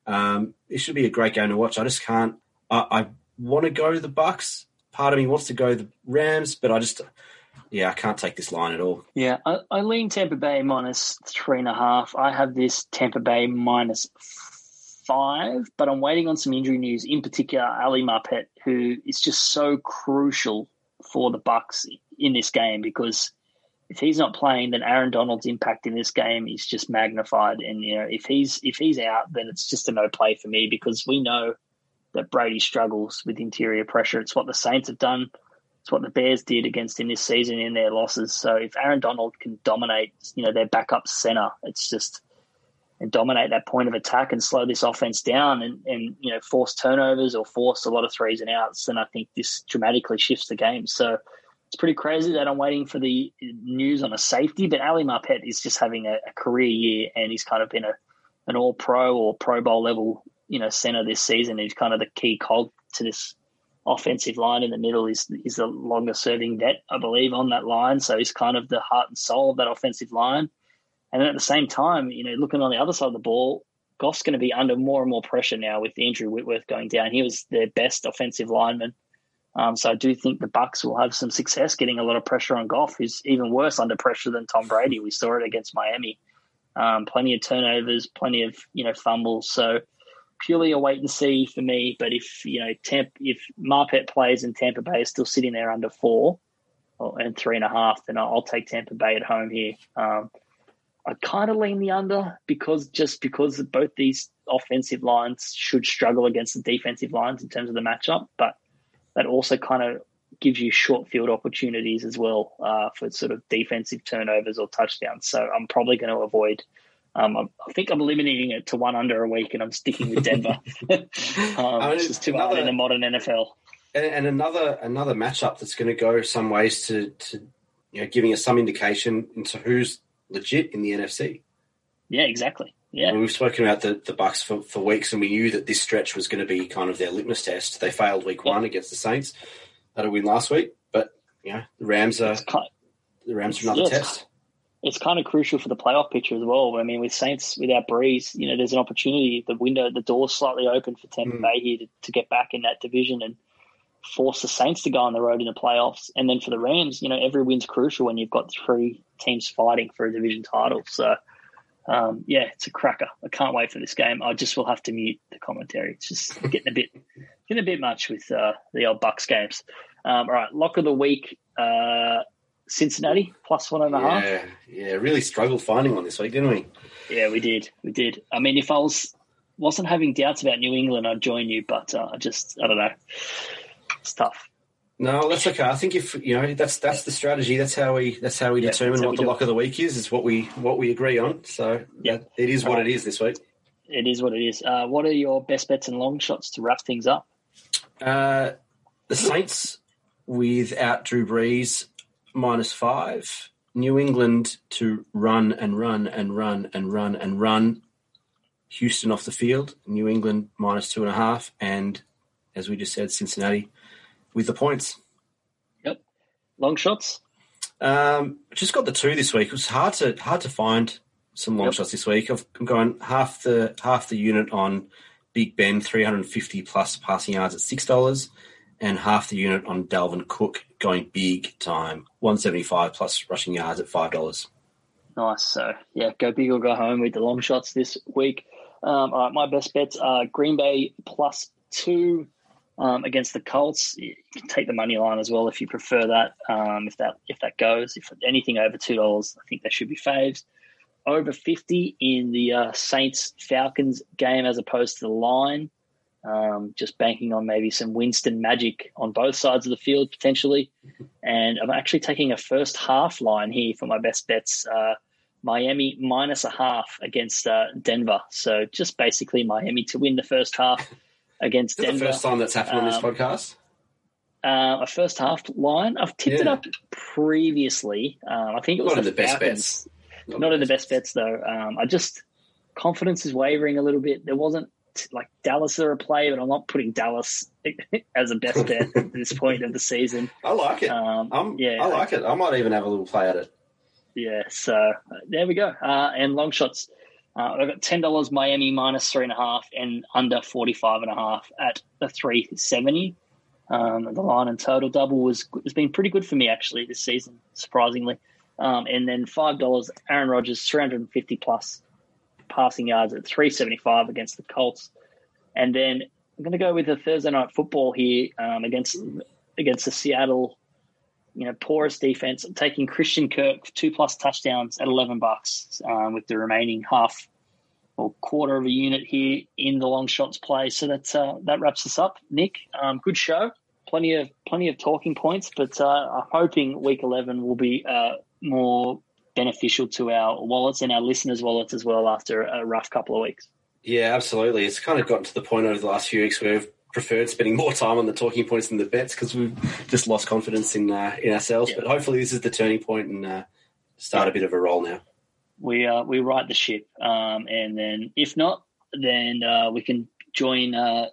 Um, it should be a great game to watch. I just can't. I, I want to go the Bucs. Part of me wants to go the Rams, but I just, yeah, I can't take this line at all.
Yeah, I, I lean Tampa Bay minus three and a half. I have this Tampa Bay minus five, but I'm waiting on some injury news. In particular, Ali Marpet, who is just so crucial for the Bucs in this game because if he's not playing, then Aaron Donald's impact in this game is just magnified. And you know, if he's if he's out, then it's just a no play for me because we know that Brady struggles with interior pressure. It's what the Saints have done. It's what the Bears did against him this season in their losses. So if Aaron Donald can dominate, you know, their backup center, it's just and dominate that point of attack and slow this offense down and, and you know force turnovers or force a lot of threes and outs, then I think this dramatically shifts the game. So it's pretty crazy that I'm waiting for the news on a safety, but Ali Marpet is just having a, a career year and he's kind of been a an all pro or pro bowl level, you know, center this season. He's kind of the key cog to this offensive line in the middle. He's, he's the longest serving vet, I believe, on that line. So he's kind of the heart and soul of that offensive line. And then at the same time, you know, looking on the other side of the ball, Goff's going to be under more and more pressure now with Andrew Whitworth going down. He was their best offensive lineman um, so I do think the Bucs will have some success getting a lot of pressure on Goff, who's even worse under pressure than Tom Brady. We saw it against Miami. Um, plenty of turnovers, plenty of you know fumbles. So purely a wait and see for me. But if you know Tampa, if Marpet plays and Tampa Bay is still sitting there under four or, and three and a half, then I'll take Tampa Bay at home here. Um, I kind of lean the under because just because both these offensive lines should struggle against the defensive lines in terms of the matchup, but that also kind of gives you short field opportunities as well uh, for sort of defensive turnovers or touchdowns. So I'm probably going to avoid. Um, I think I'm limiting it to one under a week, and I'm sticking with Denver. um, I mean, it's too another, hard in the modern NFL.
And, and another another matchup that's going to go some ways to, to you know giving us some indication into who's legit in the NFC.
Yeah, exactly. Yeah.
we've spoken about the, the Bucs for, for weeks, and we knew that this stretch was going to be kind of their litmus test. They failed week one against the Saints. Had a win last week, but you know the Rams are kind the Rams are another yeah, test.
it's kind of crucial for the playoff picture as well. I mean, with Saints without Brees, you know, there's an opportunity. The window, the door's slightly open for Tampa mm. Bay here to, to, get back in that division and force the Saints to go on the road in the playoffs. And then for the Rams, you know, every win's crucial when you've got three teams fighting for a division title. So, um, yeah, it's a cracker. I can't wait for this game. I just will have to mute the commentary. It's just getting a bit getting a bit much with uh, the old Bucs games. Um, all right, lock of the week. Uh, Cincinnati plus one and a half.
Yeah, yeah, really struggled finding one this week, didn't we?
Yeah, we did. We did. I mean, if I was wasn't having doubts about New England, I'd join you, but uh, I just I don't know. It's tough.
No, that's okay. I think if you know that's that's the strategy. That's how we that's how we yeah, determine what we the lock of the week is. Is what we what we agree on. So yeah, it is what it is this week.
It is what it is. Uh, what are your best bets and long shots to wrap things up?
Uh, the Saints without Drew Brees minus five. New England to run and run and run and run and run. Houston off the field. New England minus two and a half. And as we just said, Cincinnati with the points.
Yep. Long shots.
Um, just got the two this week. It was hard to hard to find some long yep. shots this week. I'm going half the half the unit on Big Ben, 350 plus passing yards at six dollars, and half the unit on Dalvin Cook going big time, 175 plus rushing yards at five dollars.
Nice. So yeah, go big or go home with the long shots this week. Um, all right, my best bets are Green Bay plus two um, against the Colts. You can take the money line as well if you prefer that. Um, if that if that goes, if anything over two dollars, I think they should be faves. Over fifty in the uh, Saints Falcons game as opposed to the line. Um, just banking on maybe some Winston magic on both sides of the field potentially. And I'm actually taking a first half line here for my best bets. Uh, Miami minus a half against uh, Denver. So just basically Miami to win the first half against Denver.
the first time that's happened um, on this um, podcast?
Uh, a first half line. I've tipped yeah. it up previously. Um, I think it was
one of the best bets.
Not, Not of the best bets though. Um, I just confidence is wavering a little bit. There wasn't like Dallas are a play, but I'm not putting Dallas as a best bet at this point of the season.
I like it. Um, yeah, I like it. I might even have a little play at it.
Yeah, so uh, there we go. Uh, and long shots. Uh, I've got ten dollars Miami minus three and a half and under forty five and a half at the three seventy. Um, the line and total double was has been pretty good for me actually this season, surprisingly. Um, and then five dollars Aaron Rodgers three hundred and fifty plus passing yards at 375 against the Colts. And then I'm going to go with a Thursday night football here um, against against the Seattle, you know, porous defense. Taking Christian Kirk two plus touchdowns at 11 bucks um, with the remaining half or quarter of a unit here in the long shots play. So that's uh, that wraps us up. Nick, um, good show. Plenty of plenty of talking points, but uh, I'm hoping week 11 will be uh, more beneficial to our wallets and our listeners' wallets as well after a rough couple of weeks.
Yeah, absolutely. It's kind of gotten to the point over the last few weeks where we've preferred spending more time on the talking points than the bets because we've just lost confidence in uh, in ourselves. Yeah. But hopefully, this is the turning point and uh, start yeah. a bit of a roll now.
We uh, we right the ship, um, and then if not, then uh, we can join uh,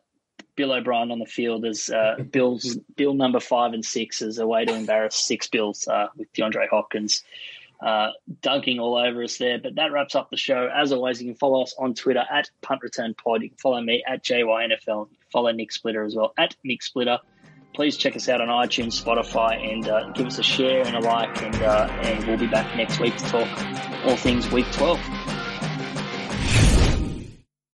Bill O'Brien on the field as uh, Bill's Bill number five and six as a way to embarrass six Bills uh, with DeAndre Hopkins uh, dunking all over us there. But that wraps up the show. As always, you can follow us on Twitter at Punt Return Pod. You can follow me at JYNFL. follow Nick Splitter as well at Nick Splitter. Please check us out on iTunes, Spotify, and uh, give us a share and a like. And, uh, and we'll be back next week to talk all things Week 12.